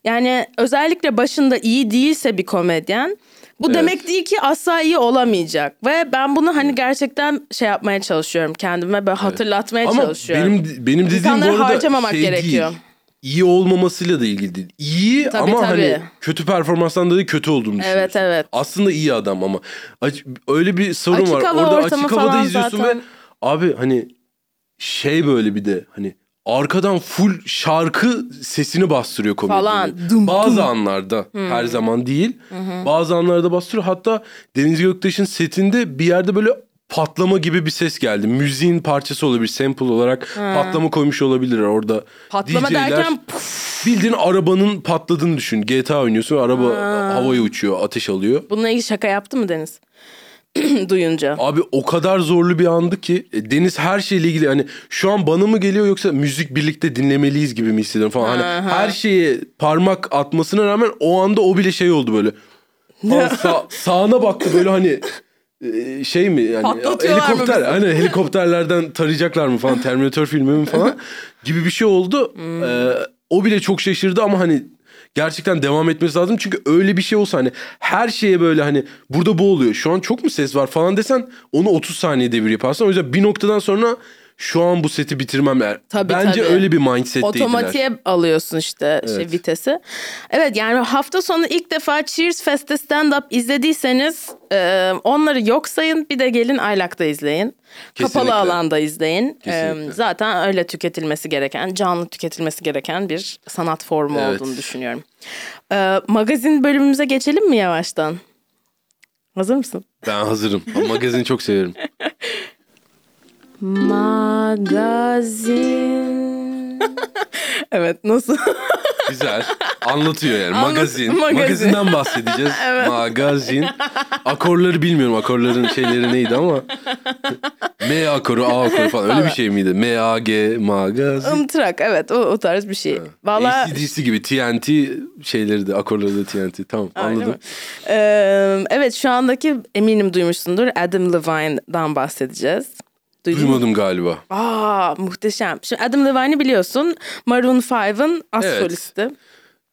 yani özellikle başında iyi değilse bir komedyen bu Evet. demek değil ki asla iyi olamayacak ve ben bunu hani gerçekten şey yapmaya çalışıyorum kendime böyle hatırlatmaya Ama çalışıyorum. benim benim dediğim İnsanları bu arada harcamamak şey gerekiyor. değil. İyi olmamasıyla da ilgili değil. İyi Tabii, ama tabii. hani kötü performanstan dolayı kötü olduğunu. Evet, evet. Aslında iyi adam ama Aç- öyle bir sorun Açık var. Orada açık havada izliyorsun zaten. ve abi hani şey böyle bir de hani arkadan full şarkı sesini bastırıyor komedyenin. Falan. Dum, Bazı dum. anlarda her zaman değil. Bazı anlarda bastırıyor. Hatta Deniz Göktaş'ın setinde bir yerde böyle patlama gibi bir ses geldi. Müziğin parçası olabilir. Sample olarak patlama koymuş olabilir orada. Patlama DJ'ler derken puf, bildiğin arabanın patladığını düşün. GTA oynuyorsun araba havaya uçuyor, ateş alıyor. bununla ilgili şaka yaptı mı Deniz? Duyunca. Abi o kadar zorlu bir andı ki e, Deniz her şeyle ilgili hani şu an bana mı geliyor yoksa müzik birlikte dinlemeliyiz gibi mi hissediyorum falan. Hani her şeye parmak atmasına rağmen o anda o bile şey oldu böyle. Ha, sağ- sağına baktı böyle hani şey mi yani mı helikopter bizi? hani helikopterlerden tarayacaklar mı falan Terminator filmi mi falan gibi bir şey oldu. Hmm. Ee, o bile çok şaşırdı ama hani gerçekten devam etmesi lazım çünkü öyle bir şey olsa hani her şeye böyle hani burada bu oluyor şu an çok mu ses var falan desen onu 30 saniye devir yaparsın o yüzden bir noktadan sonra şu an bu seti bitirmem er. Tabii, Bence tabii. öyle bir mindset'teydiler. Otomatiğe alıyorsun işte şey Evet. vitesi. Evet yani hafta sonu ilk defa Cheers Fest'te stand-up izlediyseniz e, onları yok sayın bir de gelin Aylak'ta izleyin. Kesinlikle. Kapalı alanda izleyin. E, zaten öyle tüketilmesi gereken, canlı tüketilmesi gereken bir sanat formu Evet. olduğunu düşünüyorum. E, magazin bölümümüze geçelim mi yavaştan? Hazır mısın? Ben hazırım. Magazini çok severim. Magazin. evet nasıl? Güzel. Anlatıyor yani. Anlat- magazin. magazin. Magazinden bahsedeceğiz. Magazin. Akorları bilmiyorum. Akorların şeyleri neydi ama. M akoru, A akoru falan. Öyle bir şey miydi? M, A, G, magazin. Imtrak evet o, o tarz bir şey. Vallahi ACDC gibi TNT şeyleri de akorları da TNT. Tamam anladım. Ee, evet şu andaki eminim duymuşsundur Adam Levine'dan bahsedeceğiz. Duydun mu? Duymadım galiba. Aa muhteşem. Şimdi Adam Levine'i biliyorsun Maroon 5'ın as Evet. solisti.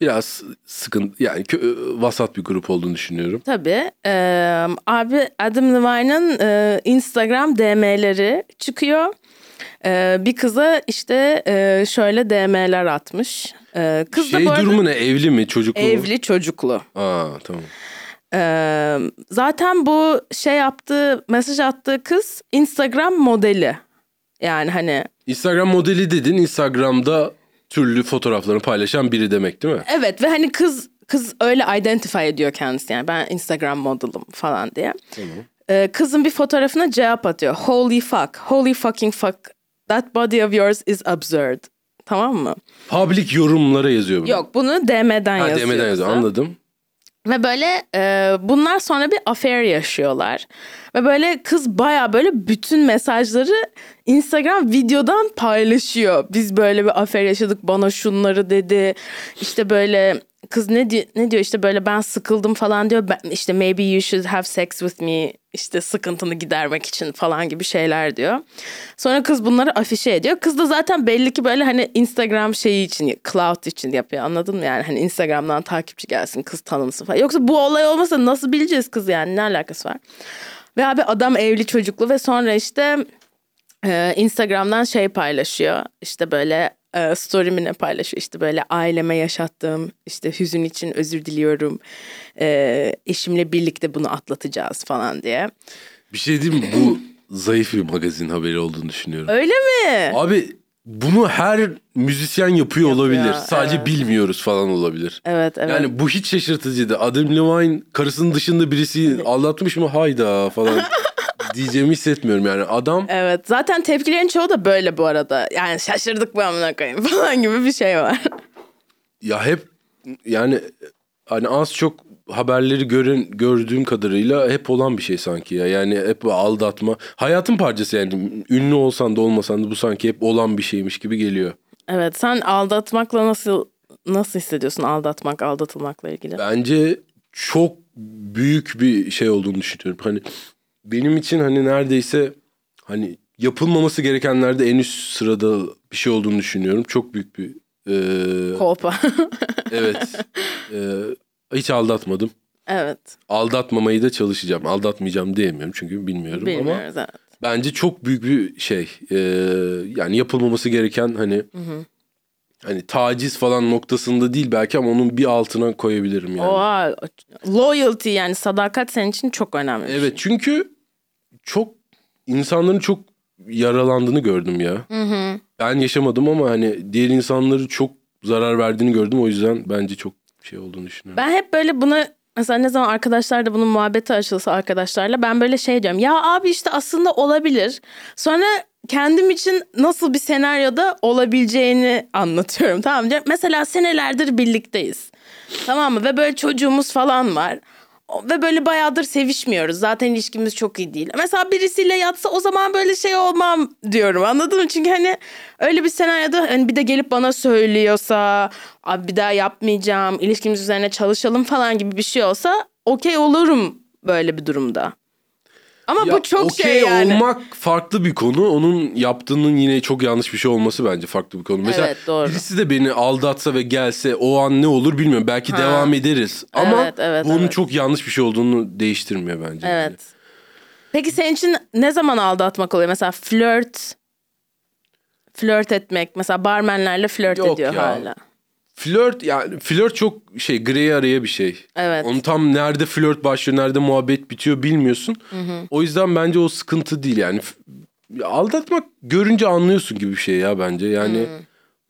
Biraz sıkıntı yani kö- vasat bir grup olduğunu düşünüyorum. Tabii. Ee, abi Adam Levine'ın e, Instagram DM'leri çıkıyor. Ee, bir kıza işte e, şöyle DM'ler atmış. Ee, kız da şey bu arada durumu ne? Evli mi? Çocuklu mu? evli çocuklu. Aa tamam. Ee, zaten bu şey yaptığı, mesaj attığı kız Instagram modeli. Yani hani Instagram modeli dedin. Instagram'da türlü fotoğraflarını paylaşan biri demek değil mi? evet ve hani kız kız öyle identify ediyor kendisi yani ben Instagram modelim falan diye. Ee, kızın bir fotoğrafına cevap atıyor. Holy fuck, holy fucking fuck. That body of yours is absurd. Tamam mı? Public yorumlara yazıyor bunu. Yok bunu DM'den Ha, yazıyor. DM'den yazıyor anladım. Ve böyle e, bunlar sonra bir affair yaşıyorlar. Ve böyle kız baya böyle bütün mesajları Instagram videodan paylaşıyor. Biz böyle bir affair yaşadık bana şunları dedi. İşte böyle kız ne diyor, ne diyor işte böyle ben sıkıldım falan diyor. Ben, işte maybe you should have sex with me işte sıkıntını gidermek için falan gibi şeyler diyor. Sonra kız bunları afişe ediyor. Kız da zaten belli ki böyle hani Instagram şeyi için, cloud için yapıyor anladın mı? Yani hani Instagram'dan takipçi gelsin, kız tanınsın falan. Yoksa bu olay olmasa nasıl bileceğiz kız yani ne alakası var? Ve abi adam evli çocuklu ve sonra işte e, Instagram'dan şey paylaşıyor. İşte böyle e, story'mi ne paylaşıyor işte böyle aileme yaşattığım işte hüzün için özür diliyorum. E, eşimle birlikte bunu atlatacağız falan diye. Bir şey diyeyim mi? Bu zayıf bir magazin haberi olduğunu düşünüyorum. Öyle mi? Abi bunu her müzisyen yapıyor, Yapıyor, olabilir. Sadece evet. bilmiyoruz falan olabilir. Evet evet. Yani bu hiç şaşırtıcıydı. Adam Levine karısının dışında birisi aldatmış mı? Hayda falan diyeceğimi hissetmiyorum yani. Adam Evet zaten tepkilerin çoğu da böyle bu arada. Yani şaşırdık mı amına koyayım falan gibi bir şey var. ya hep yani hani az çok haberleri gören gördüğüm kadarıyla hep olan bir şey sanki ya. Yani hep aldatma. Hayatın parçası yani. Ünlü olsan da olmasan da bu sanki hep olan bir şeymiş gibi geliyor. Evet sen aldatmakla nasıl nasıl hissediyorsun aldatmak aldatılmakla ilgili? Bence çok büyük bir şey olduğunu düşünüyorum. Hani benim için hani neredeyse hani yapılmaması gerekenlerde en üst sırada bir şey olduğunu düşünüyorum. Çok büyük bir e, Kolpa. evet. E, hiç aldatmadım. evet. Aldatmamayı da çalışacağım. Aldatmayacağım diyemiyorum çünkü bilmiyorum ama Bilmiyoruz evet. bence çok büyük bir şey. E, yani yapılmaması gereken hani hani taciz falan noktasında değil belki ama onun bir altına koyabilirim yani. Oha, loyalty yani sadakat senin için çok önemli. bir şey. Evet çünkü çok insanların çok yaralandığını gördüm ya. Ben yaşamadım ama hani diğer insanları çok zarar verdiğini gördüm. O yüzden bence çok şey olduğunu düşünüyorum. Ben hep böyle buna mesela ne zaman arkadaşlar da bunun muhabbeti açılsa arkadaşlarla ben böyle şey diyorum. Ya abi işte aslında olabilir. Sonra kendim için nasıl bir senaryoda olabileceğini anlatıyorum tamam mı? Mesela senelerdir birlikteyiz. Tamam mı? Ve böyle çocuğumuz falan var. Ve böyle bayağıdır sevişmiyoruz. Zaten ilişkimiz çok iyi değil. Mesela birisiyle yatsa o zaman böyle şey olmam diyorum. Anladın mı? Çünkü hani öyle bir senaryoda hani bir de gelip bana söylüyorsa abi bir daha yapmayacağım. ilişkimiz üzerine çalışalım falan gibi bir şey olsa okey olurum böyle bir durumda. Ama Ya, bu çok okey şey yani. olmak farklı bir konu. Onun yaptığının yine çok yanlış bir şey olması bence farklı bir konu. Mesela Evet, doğru. birisi de beni aldatsa ve gelse o an ne olur bilmiyorum. Belki devam ederiz. Ama Evet, evet, bunun evet. çok yanlış bir şey olduğunu değiştirmiyor bence. Evet. Peki senin için ne zaman aldatmak oluyor? Mesela flört flört etmek. Mesela barmenlerle flört Yok ediyor ya. hala. Flört yani flört çok şey gri araya bir şey. Evet. Onu tam nerede flört başlıyor, nerede muhabbet bitiyor bilmiyorsun. O yüzden bence o sıkıntı değil yani. Aldatmak görünce anlıyorsun gibi bir şey ya bence. Yani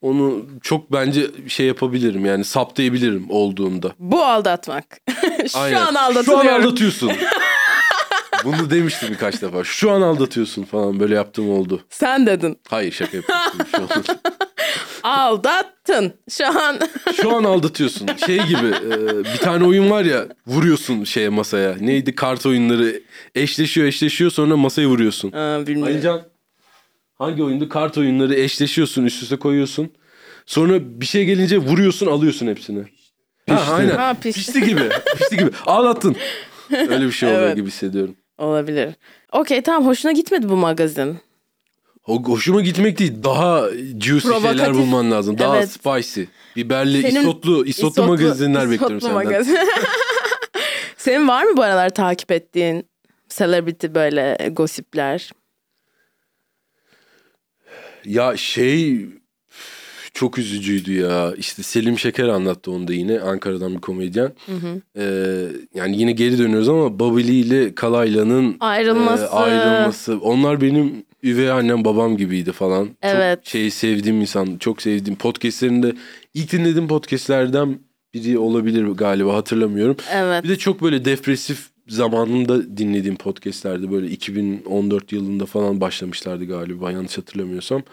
onu çok bence şey yapabilirim yani saptayabilirim olduğunda. Bu aldatmak. Şu Aynen. an Şu an aldatılıyorum. aldatıyorsun. Bunu demiştim birkaç defa. Şu an aldatıyorsun falan böyle yaptığım oldu. Sen dedin. Hayır şaka. Şu an, Aldattın. Şu an. şu an aldatıyorsun. Şey gibi e, bir tane oyun var ya vuruyorsun şeye masaya. Neydi kart oyunları eşleşiyor eşleşiyor sonra masaya vuruyorsun. Aa, bilmiyorum. Alican hangi oyundu? Kart oyunları eşleşiyorsun üst üste koyuyorsun. Sonra bir şey gelince vuruyorsun alıyorsun hepsini. Ha, aynen. Ha, pişti. pişti gibi. Pişti gibi. Ağlattın. Öyle bir şey oluyor Evet. gibi hissediyorum. Olabilir. Okey tamam hoşuna gitmedi bu magazin. Ho- Hoşuma gitmek değil. Daha juicy Provokatif. şeyler bulman lazım. Daha Evet. spicy. Biberli, Senin- isotlu, isotlu, magazinler isotlu bekliyorum senden. magazin. Senin var mı bu aralar takip ettiğin celebrity böyle gossipler? Ya şey çok üzücüydü ya. İşte Selim Şeker anlattı onu da yine. Ankara'dan bir komedyen. Ee, yani yine geri dönüyoruz ama Babili ile Kalayla'nın Ayrılması. e, ayrılması. Onlar benim üvey annem babam gibiydi falan. Evet. Çok şey sevdiğim insan. Çok sevdiğim podcastlerinde ilk dinlediğim podcastlerden biri olabilir galiba hatırlamıyorum. Evet. Bir de çok böyle depresif zamanında dinlediğim podcastlerde böyle 2014 yılında falan başlamışlardı galiba yanlış hatırlamıyorsam.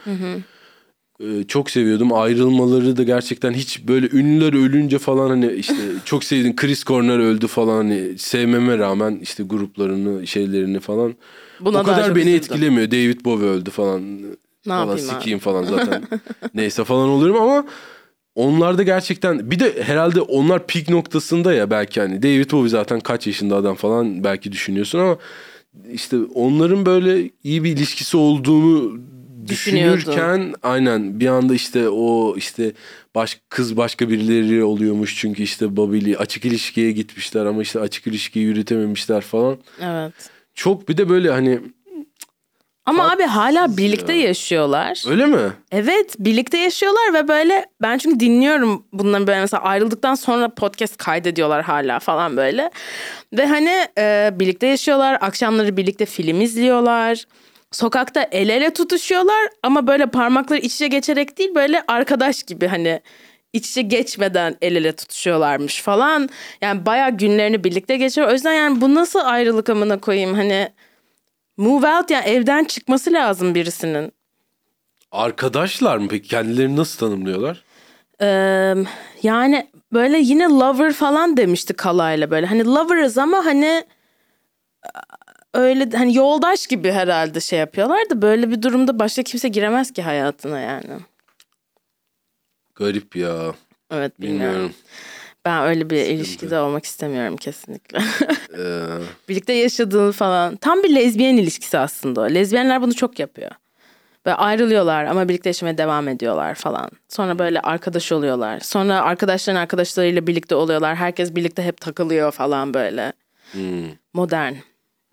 Ee, çok seviyordum. Ayrılmaları da gerçekten hiç böyle ünlüler ölünce falan hani işte çok sevdiğim Chris Cornell öldü falan hani sevmeme rağmen işte gruplarını şeylerini falan Buna o kadar beni üzüldüm. etkilemiyor. David Bowie öldü falan. Ne falan yapayım abi? sikeyim falan zaten. Neyse falan olurum ama onlar da gerçekten bir de herhalde onlar peak noktasında ya belki hani David Bowie zaten kaç yaşında adam falan belki düşünüyorsun ama işte onların böyle iyi bir ilişkisi olduğunu düşünürken aynen bir anda işte o işte baş, kız başka birileri oluyormuş çünkü işte Babili açık ilişkiye gitmişler ama işte açık ilişkiyi yürütememişler falan Evet. Çok bir de böyle hani Ama abi hala birlikte yaşıyorlar. Öyle mi? Evet birlikte yaşıyorlar ve böyle ben çünkü dinliyorum bunların böyle mesela ayrıldıktan sonra podcast kaydediyorlar hala falan böyle. Ve hani e, birlikte yaşıyorlar akşamları birlikte film izliyorlar. Sokakta el ele tutuşuyorlar ama böyle parmakları iç içe geçerek değil böyle arkadaş gibi hani iç içe geçmeden el ele tutuşuyorlarmış falan. Yani bayağı günlerini birlikte geçiyor. O yüzden yani bu nasıl ayrılık amına koyayım hani move out yani evden çıkması lazım birisinin. Arkadaşlar mı peki? Kendilerini nasıl tanımlıyorlar? Ee, yani böyle yine lover falan demişti Kala'yla böyle. Hani lover'ız ama hani öyle hani yoldaş gibi herhalde şey yapıyorlar da böyle bir durumda başka kimse giremez ki hayatına yani. Garip ya. Evet bilmiyorum. Bilmiyorum. Ben öyle bir ilişkide olmak istemiyorum kesinlikle. Ee, Birlikte yaşadığın falan. Tam bir lezbiyen ilişkisi aslında. Lezbiyenler bunu çok yapıyor. Böyle ayrılıyorlar ama birlikte yaşamaya devam ediyorlar falan. Sonra böyle arkadaş oluyorlar. Sonra arkadaşların arkadaşlarıyla birlikte oluyorlar. Herkes birlikte hep takılıyor falan böyle. Modern.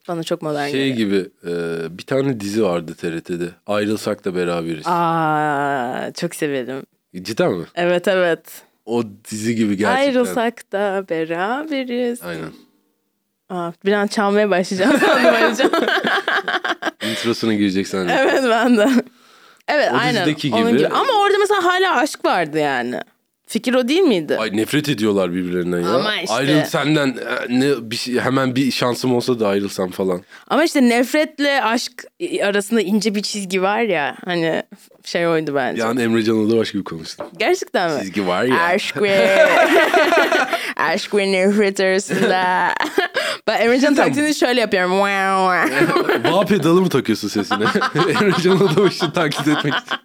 Bana çok modern şey geliyor. gibi e, bir tane dizi vardı TRT'de. Ayrılsak da beraberiz. Aa, çok severim. Cidden mi? Evet evet. O dizi gibi gerçekten. Ayrılsak da beraberiz. Aynen. Aa, bir an çalmaya başlayacağım sandım ayrıca. Introsuna girecek sanırım. evet ben de. Evet O aynen. dizideki Onun gibi. Ama orada mesela hala aşk vardı yani. Fikir o değil miydi? Ay nefret ediyorlar birbirlerinden ya. Ama işte. Ayrıl senden e, ne bir şey, hemen bir şansım olsa da ayrılsam falan. Ama işte nefretle aşk arasında ince bir çizgi var ya. Hani şey oydu bence. Yani Emre Can'la da başka bir konuştum. Gerçekten mi? Çizgi var ya. Aşk ve aşk ve nefret arasında. ben Emrecan taklidini şöyle yapıyorum. Bağ pedalı mı takıyorsun sesine? Emre Can'la da başını taklit etmek için.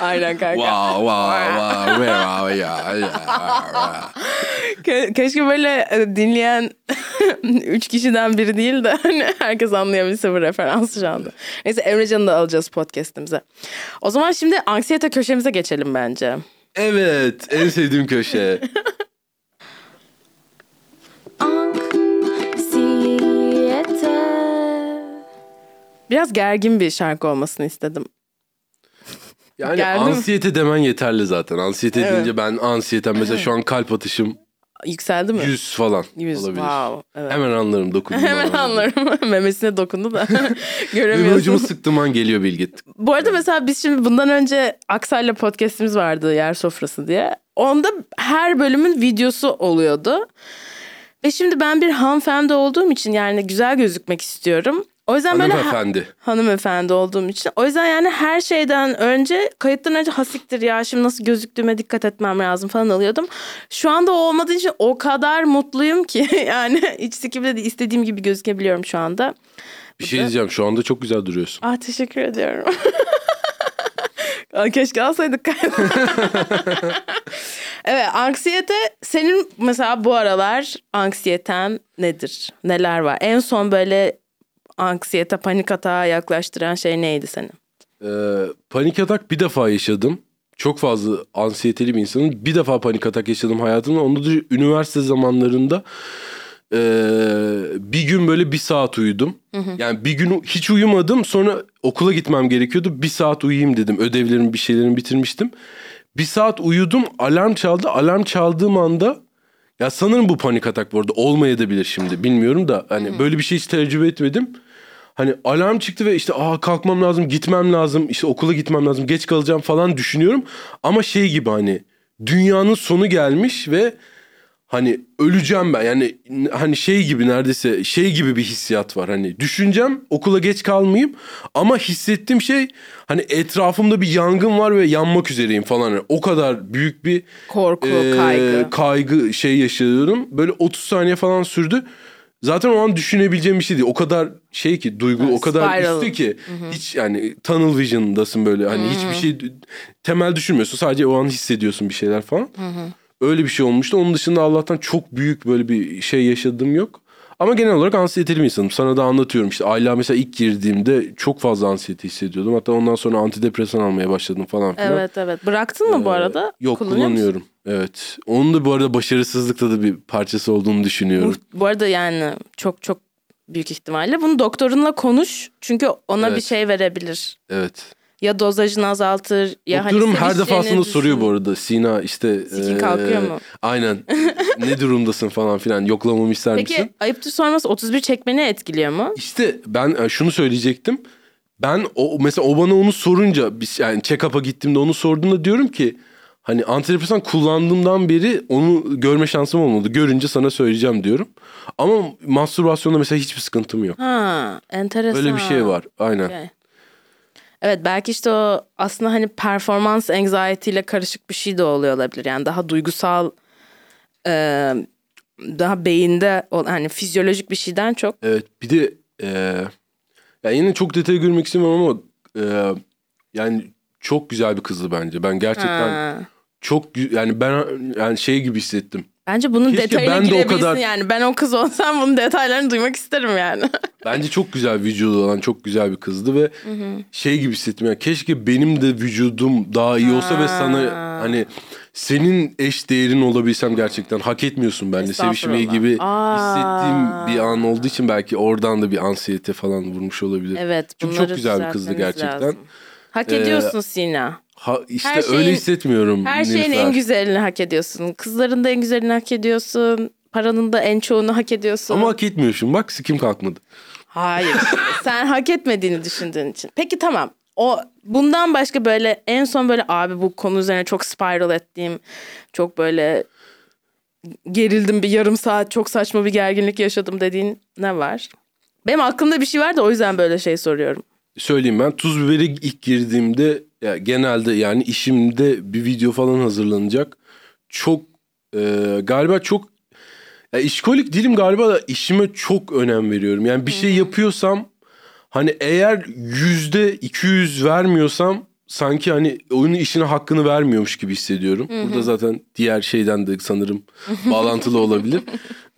Aynen kanka. Wow wow wow. Where are? Yeah. Ke- keşke böyle e, dinleyen üç kişiden biri değil de hani herkes anlayabilse bu referansı şu anda. Neyse Emrecan'ı da alacağız podcastimize. O zaman şimdi anksiyete köşemize geçelim bence. Evet en sevdiğim köşe. Biraz gergin bir şarkı olmasını istedim. Yani Geldi mi? ansiyete demen yeterli zaten. Ansiyete Evet. deyince ben ansiyetem mesela şu an kalp atışım Yükseldi mi? 100 falan Yüz, olabilir. Wow. Evet. Hemen anlarım dokunduğum Hemen an. anlarım. Memesine dokundu da Ve göremiyorsun. ucumu sıktığım an geliyor bilgi. Bu arada mesela biz şimdi bundan önce Aksel'le podcastimiz vardı Yer Sofrası diye. Onda her bölümün videosu oluyordu. Ve şimdi ben bir hanımefendi olduğum için yani güzel gözükmek istiyorum. O yüzden böyle ha- Hanımefendi. hanımefendi olduğum için. O yüzden yani her şeyden önce kayıttan önce hasiktir ya şimdi nasıl gözüktüğüme dikkat etmem lazım falan alıyordum. Şu anda o olmadığı için o kadar mutluyum ki yani hiç sikimde de istediğim gibi gözükebiliyorum şu anda. Bir şey diyeceğim şu anda çok güzel duruyorsun. Ah teşekkür ediyorum. Keşke alsaydık evet anksiyete senin mesela bu aralar anksiyeten nedir? Neler var? En son böyle anksiyete panik atağa yaklaştıran şey neydi senin? Ee, panik atak bir defa yaşadım. Çok fazla ansiyeteli bir insanım. Bir defa panik atak yaşadım hayatımda. Onda da üniversite zamanlarında ee, bir gün böyle bir saat uyudum. Yani bir gün hiç uyumadım. Sonra okula gitmem gerekiyordu. Bir saat uyuyayım dedim. Ödevlerimi bir şeylerimi bitirmiştim. Bir saat uyudum. Alarm çaldı. Alarm çaldığım anda ya sanırım bu panik atak bu arada olmayabilir şimdi bilmiyorum da hani böyle bir şey hiç tecrübe etmedim. Hani alarm çıktı ve işte aa kalkmam lazım, gitmem lazım, işte okula gitmem lazım, geç kalacağım falan düşünüyorum. Ama şey gibi hani dünyanın sonu gelmiş ve hani öleceğim ben. Yani hani şey gibi neredeyse şey gibi bir hissiyat var. Hani düşüneceğim okula geç kalmayayım ama hissettiğim şey hani etrafımda bir yangın var ve yanmak üzereyim falan. Hani o kadar büyük bir Korku, ee, kaygı. kaygı şey yaşıyorum. Böyle 30 saniye falan sürdü. Zaten o an düşünebileceğim bir şey değil. O kadar şey ki duygu Ha, o kadar spiral. üstü ki hiç yani tunnel vision'dasın böyle. Hani hiçbir şey temel düşünmüyorsun. Sadece o an hissediyorsun bir şeyler falan. Öyle bir şey olmuştu. Onun dışında Allah'tan çok büyük böyle bir şey yaşadığım yok. Ama genel olarak ansiyeteli bir insanım. Sana da anlatıyorum işte Ayla mesela ilk girdiğimde çok fazla ansiyete hissediyordum. Hatta ondan sonra antidepresan almaya başladım falan filan. Evet evet. Bıraktın mı bu arada? Ee, Yok Kullanıyor musun? kullanıyorum. Evet. Onun da bu arada başarısızlıkta da bir parçası olduğunu düşünüyorum. Bu, bu arada yani çok çok büyük ihtimalle. Bunu doktorunla konuş çünkü ona bir Evet. şey verebilir. Evet. Ya dozajını azaltır ya hani her sevişeceğini defasında soruyor bu arada. Sina işte... Sikin eee, kalkıyor mu? Aynen. ne durumdasın falan filan. Yoklamamı ister misin? Peki ayıptır sorması 31 çekmeni etkiliyor mu? İşte ben e, şunu söyleyecektim. Ben o mesela o bana onu sorunca biz yani check-up'a gittiğimde onu sorduğunda diyorum ki hani antidepresan kullandığımdan beri onu görme şansım olmadı. Görünce sana söyleyeceğim diyorum. Ama mastürbasyonda mesela hiçbir sıkıntım yok. Ha, enteresan. Öyle bir şey var. Aynen. Okey. Evet belki işte o aslında hani performans anxiety ile karışık bir şey de oluyor olabilir. Yani daha duygusal e, daha beyinde hani fizyolojik bir şeyden çok. Evet bir de e, ya yine çok detaya girmek istemiyorum ama e, yani çok güzel bir kızdı bence. Ben gerçekten Ha. çok yani ben yani şey gibi hissettim. Bence bunun Keşke detayına ben de o girebilsin kadar- yani. Ben o kız olsam bunun detaylarını duymak isterim yani. Bence çok güzel vücudu olan çok güzel bir kızdı ve şey gibi hissettim yani keşke benim de vücudum daha iyi olsa ve Ha. sana hani senin eş değerin olabilsem gerçekten hak etmiyorsun bence sevişmeyi gibi Aa. hissettiğim bir an olduğu için belki oradan da bir ansiyete falan vurmuş olabilir. evet Çünkü çok güzel bir kızdı gerçekten. lazım. Hak Ee, ediyorsun Sina. Ha işte Her şeyin- öyle hissetmiyorum. Her şeyin Nilüfer. en güzelini hak ediyorsun. Kızların da en güzelini hak ediyorsun. Paranın da en çoğunu hak ediyorsun. Ama hak etmiyorsun bak sikim kalkmadı. Hayır. Sen hak etmediğini düşündüğün için. Peki tamam. O bundan başka böyle en son böyle abi bu konu üzerine çok spiral ettiğim, çok böyle gerildim bir yarım saat çok saçma bir gerginlik yaşadım dediğin ne var? Benim aklımda bir şey var da o yüzden böyle şey soruyorum. Söyleyeyim ben tuz biberi ilk girdiğimde ya genelde yani işimde bir video falan hazırlanacak. Çok e, galiba çok ya işkolik değilim galiba da işime çok önem veriyorum. Yani bir şey yapıyorsam hani eğer yüzde 200 vermiyorsam sanki hani oyunun işine hakkını vermiyormuş gibi hissediyorum. Burada zaten diğer şeyden de sanırım bağlantılı olabilir.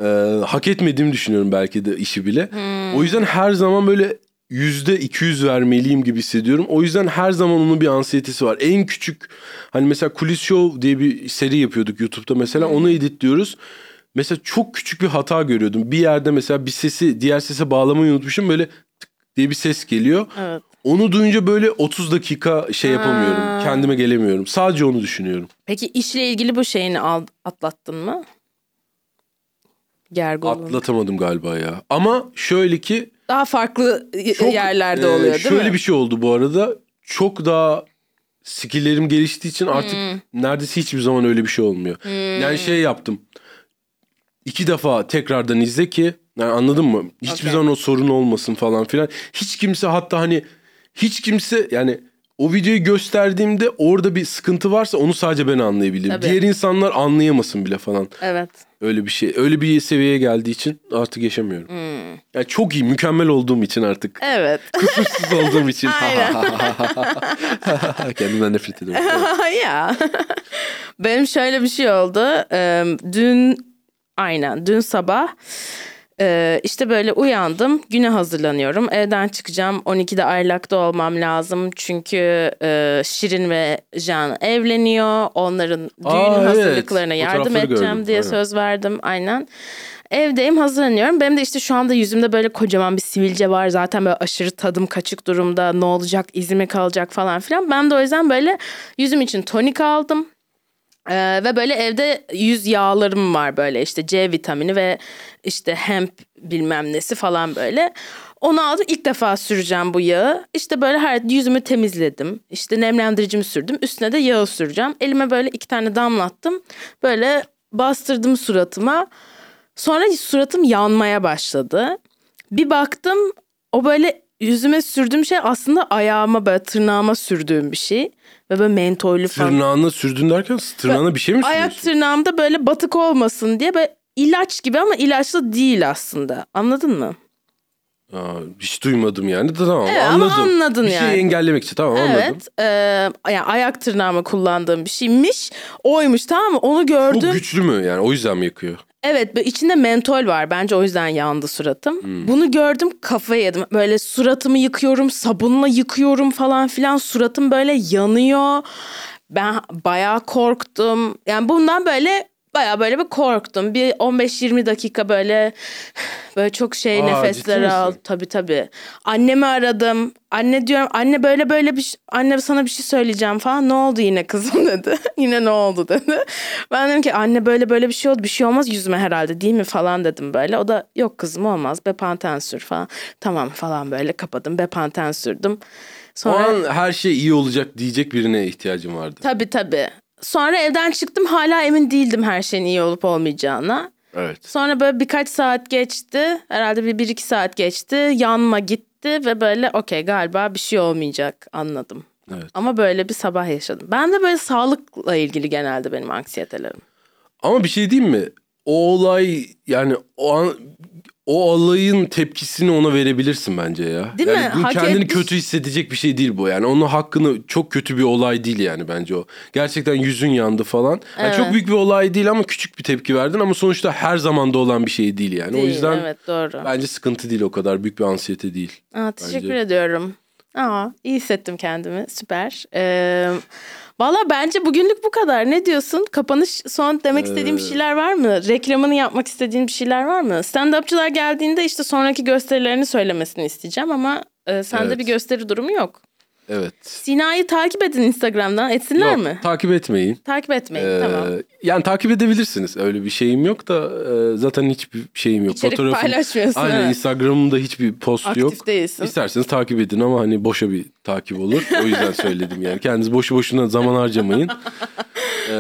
Ee, hak etmediğimi düşünüyorum belki de işi bile. O yüzden her zaman böyle yüzde 200 vermeliyim gibi hissediyorum. O yüzden her zaman onun bir ansiyetesi var. En küçük hani mesela Kulis Show diye bir seri yapıyorduk YouTube'da mesela onu editliyoruz. Mesela çok küçük bir hata görüyordum. Bir yerde mesela bir sesi diğer sese bağlamayı unutmuşum böyle tık diye bir ses geliyor. Evet. Onu duyunca böyle 30 dakika şey yapamıyorum. Ha. Kendime gelemiyorum. Sadece onu düşünüyorum. Peki işle ilgili bu şeyini al, atlattın mı? Gergolun. Atlatamadım galiba ya. Ama şöyle ki Daha farklı y- çok, yerlerde e, oluyor değil şöyle mi? bir şey oldu bu arada. Çok daha skilllerim geliştiği için artık Hmm. neredeyse hiçbir zaman öyle bir şey olmuyor. Yani şey yaptım. İki defa tekrardan izle ki yani anladın mı? Hiçbir Okey. zaman o sorun olmasın falan filan. Hiç kimse hatta hani hiç kimse yani o videoyu gösterdiğimde orada bir sıkıntı varsa onu sadece ben anlayabilirim. Tabii. Diğer insanlar anlayamasın bile falan. Evet. Öyle bir şey. Öyle bir seviyeye geldiği için artık yaşamıyorum. Hmm. Yani çok iyi, mükemmel olduğum için artık. Evet. Kusursuz olduğum için. Aynen. Kendimden nefret ediyorum. ya. Benim şöyle bir şey oldu. Dün aynen dün sabah e, işte böyle uyandım. Güne hazırlanıyorum. Evden çıkacağım. 12'de aylakta olmam lazım. Çünkü e, Şirin ve Can evleniyor. Onların düğün Aa, evet. hazırlıklarına yardım Fotoğrafları edeceğim gördüm. diye Aynen. söz verdim. Aynen. Evdeyim hazırlanıyorum. Benim de işte şu anda yüzümde böyle kocaman bir sivilce var. Zaten böyle aşırı tadım kaçık durumda. Ne olacak, izime kalacak falan filan. Ben de o yüzden böyle yüzüm için tonik aldım. Ee, ve böyle evde yüz yağlarım var böyle işte C vitamini ve işte hemp bilmem nesi falan böyle. Onu aldım ilk defa süreceğim bu yağı. İşte böyle her yüzümü temizledim. İşte nemlendiricimi sürdüm. Üstüne de yağı süreceğim. Elime böyle iki tane damlattım. Böyle bastırdım suratıma. Sonra suratım yanmaya başladı. Bir baktım o böyle yüzüme sürdüğüm şey aslında ayağıma böyle tırnağıma sürdüğüm bir şey. Ve böyle mentollü falan. Tırnağına sürdün derken tırnağına bir şey mi Ayak sürüyorsun? tırnağımda böyle batık olmasın diye böyle ilaç gibi ama ilaçlı değil aslında. Anladın mı? Aa, hiç duymadım yani. Tamam Evet, ama anladım. anladın bir yani. şeyi engellemek için tamam anladım. Evet. Yani ayak tırnağıma kullandığım bir şeymiş. Oymuş tamam mı? Onu gördüm. Çok güçlü mü yani o yüzden mi yakıyor? Evet içinde mentol var. Bence o yüzden yandı suratım. Hmm. Bunu gördüm kafayı yedim. Böyle suratımı yıkıyorum, sabunla yıkıyorum falan filan. Suratım böyle yanıyor. Ben bayağı korktum. Yani bundan böyle bayağı böyle bir korktum. Bir 15-20 dakika böyle Böyle çok şey Aa, nefesler al. Tabii tabii. Annemi aradım. Anne diyorum anne böyle böyle bir anne sana bir şey söyleyeceğim falan. Ne oldu yine kızım dedi. yine ne oldu dedi. Ben dedim ki anne böyle böyle bir şey oldu. Bir şey olmaz yüzüme herhalde değil mi falan dedim böyle. O da yok kızım olmaz. Bepanten sür falan. Tamam falan böyle kapadım. Bepanten sürdüm. O Sonra an her şey iyi olacak diyecek birine ihtiyacım vardı. tabii tabii. Sonra evden çıktım hala emin değildim her şeyin iyi olup olmayacağına. Evet. Sonra böyle birkaç saat geçti. Herhalde bir, bir iki saat geçti. Yanma gitti ve böyle okey galiba bir şey olmayacak anladım. Evet. Ama böyle bir sabah yaşadım. Ben de böyle sağlıkla ilgili genelde benim anksiyetelerim. Ama bir şey diyeyim mi? O olay yani o an o olayın tepkisini ona verebilirsin bence ya. Değil yani mi? Bu Hak kendini etmiş. kötü hissedecek bir şey değil bu. Yani onun hakkını çok kötü bir olay değil yani bence o. Gerçekten yüzün yandı falan. Yani Evet. çok büyük bir olay değil ama küçük bir tepki verdin ama sonuçta her zamanda olan bir şey değil yani. Değil, o yüzden evet doğru. bence sıkıntı değil o kadar büyük bir ansiyete değil. Aa, teşekkür bence. ediyorum. Aa, iyi hissettim kendimi. Süper. Ee, Valla bence bugünlük bu kadar. Ne diyorsun? Kapanış son demek istediğin bir Ee, şeyler var mı? Reklamını yapmak istediğin bir şeyler var mı? Stand-upçılar geldiğinde işte sonraki gösterilerini söylemesini isteyeceğim ama e, sende Evet. bir gösteri durumu yok. Evet. Sina'yı takip edin Instagram'dan. Etsinler Yok, mi? takip etmeyin. Takip etmeyin. Ee, tamam. Yani takip edebilirsiniz. Öyle bir şeyim yok da e, zaten hiçbir şeyim yok. İçerik paylaşmıyorsun, Aynen evet. Instagram'ımda hiçbir post yok. Aktif değilsin. İsterseniz takip edin ama hani boşa bir takip olur. O yüzden söyledim yani. Kendiniz boşu boşuna zaman harcamayın. Ee,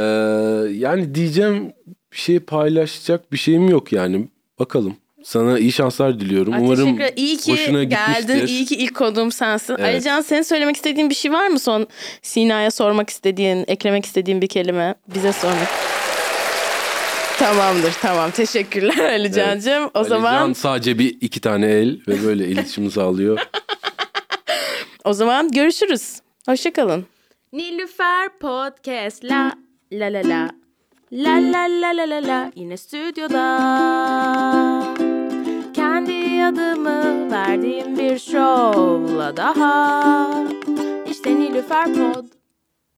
yani diyeceğim bir şey paylaşacak bir şeyim yok yani. Bakalım. Sana iyi şanslar diliyorum. Ay, Umarım teşekkür. İyi ki hoşuna geldin. gitmiştir. İyi ki ilk konuğum sensin. Evet. Alican senin söylemek istediğin bir şey var mı son Sina'ya sormak istediğin, eklemek istediğin bir kelime bize sormak? Tamamdır tamam teşekkürler Alican'cığım. O Ali zaman Can sadece bir iki tane el ve böyle iletişim sağlıyor. o zaman görüşürüz. Hoşçakalın. Nilüfer Podcast la la la la la la la la la la yine stüdyoda adımı verdiğim bir şovla daha. İşte Nilüfer Pod